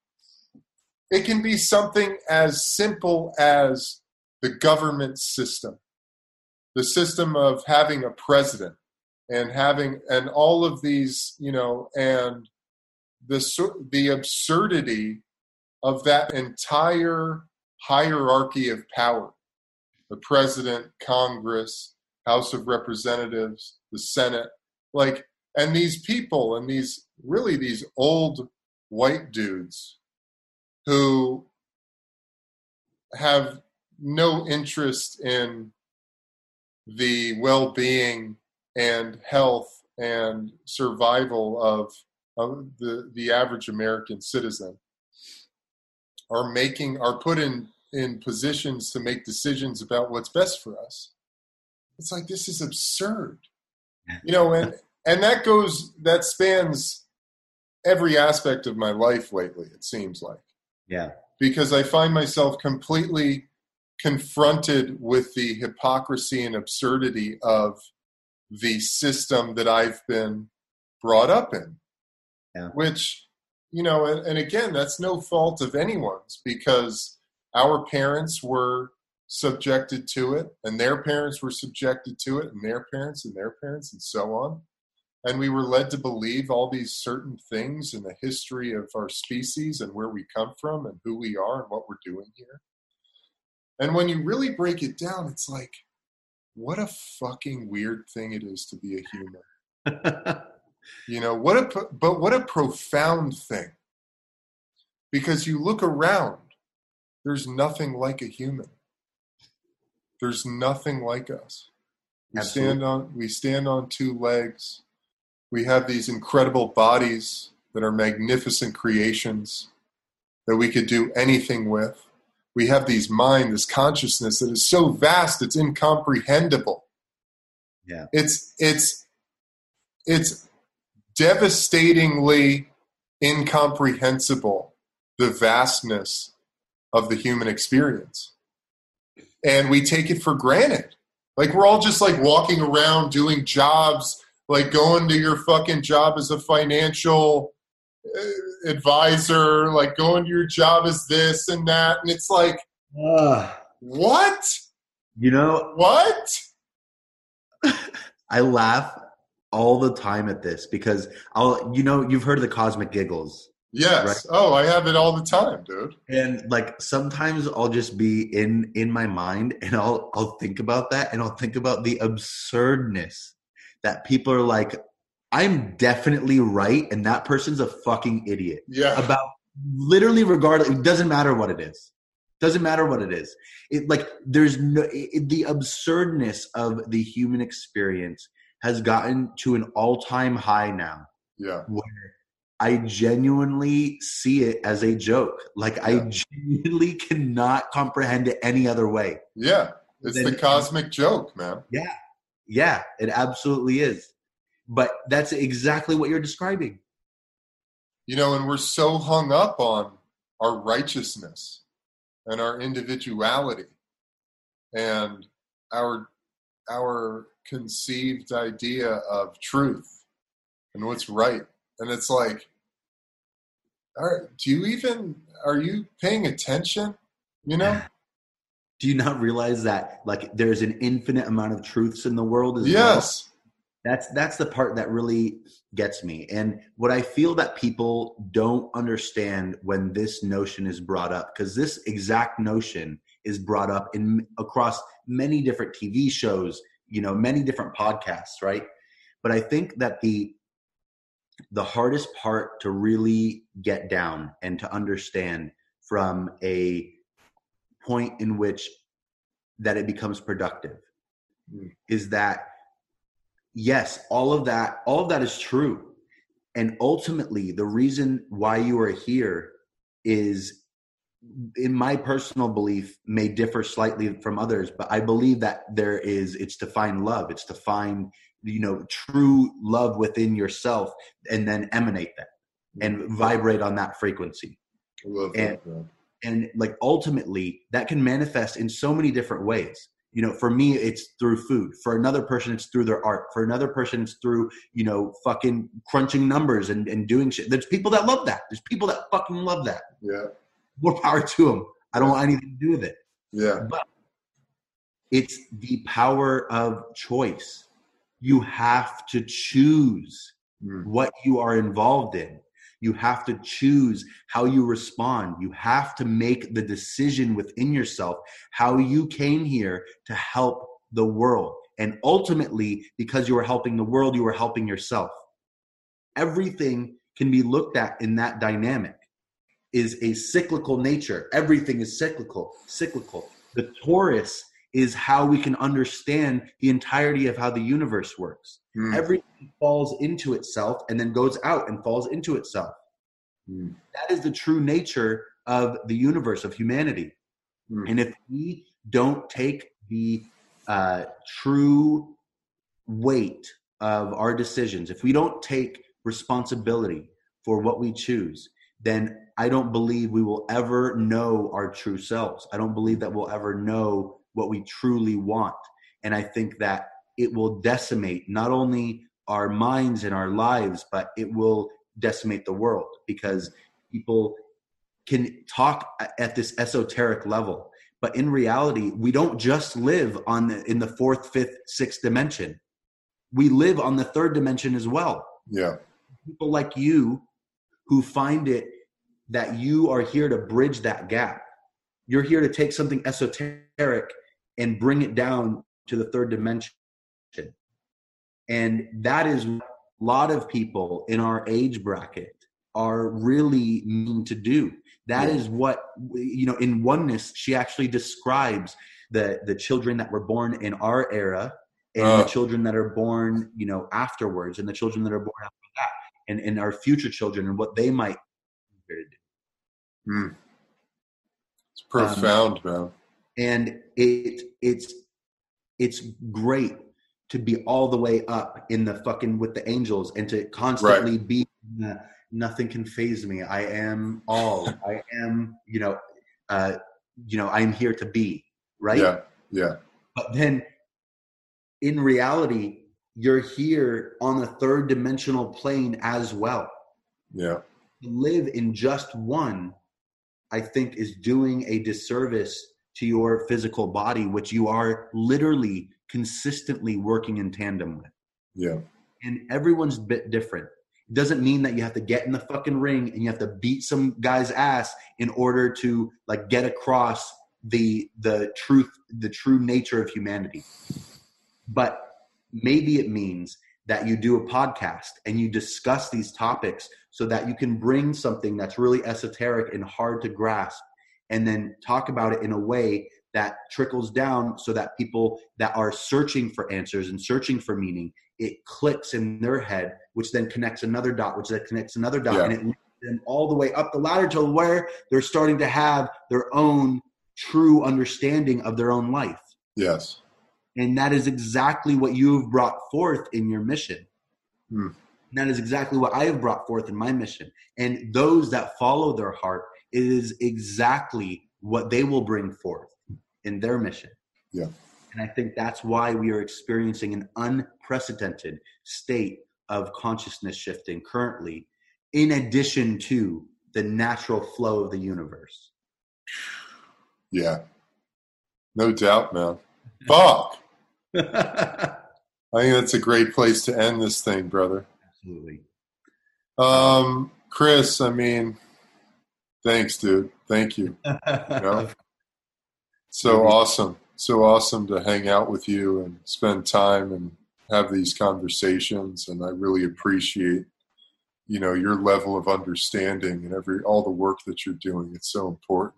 Speaker 1: it can be something as simple as the government system the system of having a president and having and all of these you know and the the absurdity of that entire hierarchy of power. The president, Congress, House of Representatives, the Senate, like, and these people and these really these old white dudes who have no interest in the well-being and health and survival of, of the, the average American citizen are making are put in in positions to make decisions about what's best for us. It's like this is absurd. You know, and and that goes that spans every aspect of my life lately, it seems like.
Speaker 3: Yeah.
Speaker 1: Because I find myself completely confronted with the hypocrisy and absurdity of the system that I've been brought up in.
Speaker 3: Yeah.
Speaker 1: Which, you know, and, and again, that's no fault of anyone's because our parents were subjected to it and their parents were subjected to it and their parents and their parents and so on and we were led to believe all these certain things in the history of our species and where we come from and who we are and what we're doing here. And when you really break it down, it's like, what a fucking weird thing it is to be a human. you know, what a, but what a profound thing. Because you look around, there's nothing like a human. There's nothing like us. We
Speaker 3: Absolutely.
Speaker 1: stand on we stand on two legs we have these incredible bodies that are magnificent creations that we could do anything with. We have these mind, this consciousness that is so vast it's incomprehensible.
Speaker 3: Yeah.
Speaker 1: It's it's it's devastatingly incomprehensible the vastness of the human experience. And we take it for granted. Like we're all just like walking around doing jobs like going to your fucking job as a financial uh, advisor, like going to your job as this and that. And it's like,
Speaker 3: uh,
Speaker 1: what?
Speaker 3: You know,
Speaker 1: what?
Speaker 3: I laugh all the time at this because I'll, you know, you've heard of the cosmic giggles.
Speaker 1: Yes.
Speaker 3: Right.
Speaker 1: Oh, I have it all the time, dude.
Speaker 3: And like sometimes I'll just be in in my mind and I'll I'll think about that and I'll think about the absurdness that people are like, I'm definitely right, and that person's a fucking idiot.
Speaker 1: Yeah.
Speaker 3: About literally regardless, it doesn't matter what it is. Doesn't matter what it is. It like there's no it, the absurdness of the human experience has gotten to an all-time high now.
Speaker 1: Yeah.
Speaker 3: Where I genuinely see it as a joke. Like
Speaker 1: Yeah.
Speaker 3: I genuinely cannot comprehend it any other way.
Speaker 1: Yeah. It's the cosmic joke, man.
Speaker 3: Yeah, it absolutely is. But that's exactly what you're describing.
Speaker 1: You know, and we're so hung up on our righteousness and our individuality and our our conceived idea of truth and what's right. And it's like, are, do you even are you paying attention? You know?
Speaker 3: Do you not realize that like there's an infinite amount of truths in the world as well?
Speaker 1: yes.
Speaker 3: That's that's the part that really gets me. And what I feel that people don't understand when this notion is brought up because this exact notion is brought up in across many different TV shows, you know, many different podcasts, right? But I think that the the hardest part to really get down and to understand from a point in which that it becomes productive
Speaker 1: Mm.
Speaker 3: is that yes all of that all of that is true and ultimately the reason why you are here is in my personal belief may differ slightly from others but i believe that there is it's to find love it's to find you know true love within yourself and then emanate that and vibrate on that frequency
Speaker 1: I love
Speaker 3: and-
Speaker 1: that.
Speaker 3: And like ultimately that can manifest in so many different ways. You know for me it's through food. For another person it's through their art. For another person it's through you know fucking crunching numbers and, and doing shit. There's people that love that. There's people that fucking love that.
Speaker 1: Yeah.
Speaker 3: more power to them i don't want anything to do with it.
Speaker 1: Yeah.
Speaker 3: But it's the power of choice. You have to choose
Speaker 1: Mm.
Speaker 3: what you are involved in. You have to choose how you respond. You have to make the decision within yourself how you came here to help the world. And ultimately, because you are helping the world, you are helping yourself. Everything can be looked at in that dynamic. is a cyclical nature. Everything is cyclical, cyclical. The torus is how we can understand the entirety of how the universe works.
Speaker 1: Mm.
Speaker 3: Everything falls into itself and then goes out and falls into itself.
Speaker 1: Mm.
Speaker 3: That is the true nature of the universe, of humanity.
Speaker 1: Mm.
Speaker 3: And if we don't take the uh, true weight of our decisions, if we don't take responsibility for what we choose, then I don't believe we will ever know our true selves. I don't believe that we'll ever know what we truly want. And I think that it will decimate not only our minds and our lives, but it will decimate the world because people can talk at this esoteric level. But in reality, we don't just live on the, in the fourth, fifth, sixth dimension. We live on the third dimension as well.
Speaker 1: Yeah.
Speaker 3: People like you who find it that you are here to bridge that gap. You're here to take something esoteric and bring it down to the third dimension. And that is what a lot of people in our age bracket are really mean to do. That
Speaker 1: Yeah.
Speaker 3: is what you know in oneness she actually describes the the children that were born in our era and
Speaker 1: Uh.
Speaker 3: the children that are born, you know, afterwards and the children that are born after that and, and our future children and what they might
Speaker 1: Mm. It's profound, man.
Speaker 3: and it it's it's great to be all the way up in the fucking with the angels and to constantly be in the, nothing can phase me i am all i am you know uh you know i'm here to be right
Speaker 1: Yeah. Yeah.
Speaker 3: but then in reality you're here on the third dimensional plane as well
Speaker 1: Yeah.
Speaker 3: to live in just one, I think, is doing a disservice to your physical body, which you are literally consistently working in tandem with.
Speaker 1: Yeah.
Speaker 3: And everyone's a bit different. It doesn't mean that you have to get in the fucking ring and you have to beat some guy's ass in order to like get across the the truth, the true nature of humanity. But maybe it means that you do a podcast and you discuss these topics so that you can bring something that's really esoteric and hard to grasp and then talk about it in a way that trickles down so that people that are searching for answers and searching for meaning it clicks in their head which then connects another dot which then connects another dot
Speaker 1: Yeah.
Speaker 3: and it leads them all the way up the ladder to where they're starting to have their own true understanding of their own life
Speaker 1: Yes.
Speaker 3: and that is exactly what you've brought forth in your mission.
Speaker 1: Hmm.
Speaker 3: And that is exactly what I have brought forth in my mission. And those that follow their heart, is exactly what they will bring forth in their mission.
Speaker 1: Yeah.
Speaker 3: And I think that's why we are experiencing an unprecedented state of consciousness shifting currently, in addition to the natural flow of the universe.
Speaker 1: Yeah. No doubt, man. Fuck. I think that's a great place to end this thing, brother. Um, Chris, I mean, thanks, dude. Thank you. know? So awesome. So awesome to hang out with you and spend time and have these conversations. And I really appreciate, you know, your level of understanding and every all the work that you're doing. It's so important.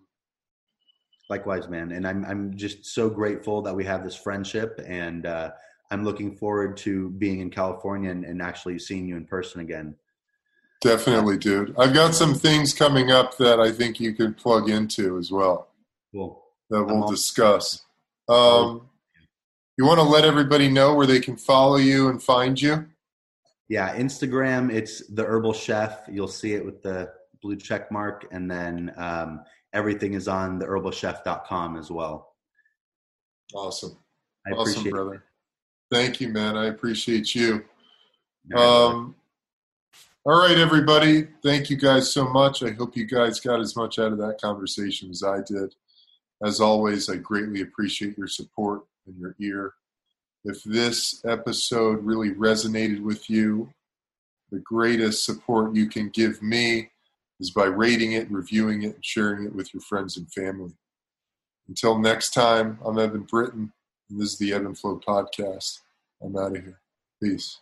Speaker 3: Likewise, man. And I'm I'm just so grateful that we have this friendship, and uh, I'm looking forward to being in California and, and actually seeing you in person again.
Speaker 1: Definitely, dude. I've got some things coming up that I think you could plug into as well
Speaker 3: Cool.
Speaker 1: that we'll discuss. Um, you want to let everybody know where they can follow you and find you?
Speaker 3: Yeah, Instagram. It's the Herbal Chef. You'll see it with the blue check mark, and then um, everything is on the herbalchef.com as well.
Speaker 1: Awesome.
Speaker 3: I
Speaker 1: awesome,
Speaker 3: appreciate
Speaker 1: brother. Thank you, man. I appreciate you.
Speaker 3: All right.
Speaker 1: Um, all right, everybody. Thank you guys so much. I hope you guys got as much out of that conversation as I did. As always, I greatly appreciate your support and your ear. If this episode really resonated with you, the greatest support you can give me is by rating it, reviewing it, and sharing it with your friends and family. Until next time, I'm Eben Britton, and this is the Eben Flow Podcast. I'm out of here. Peace.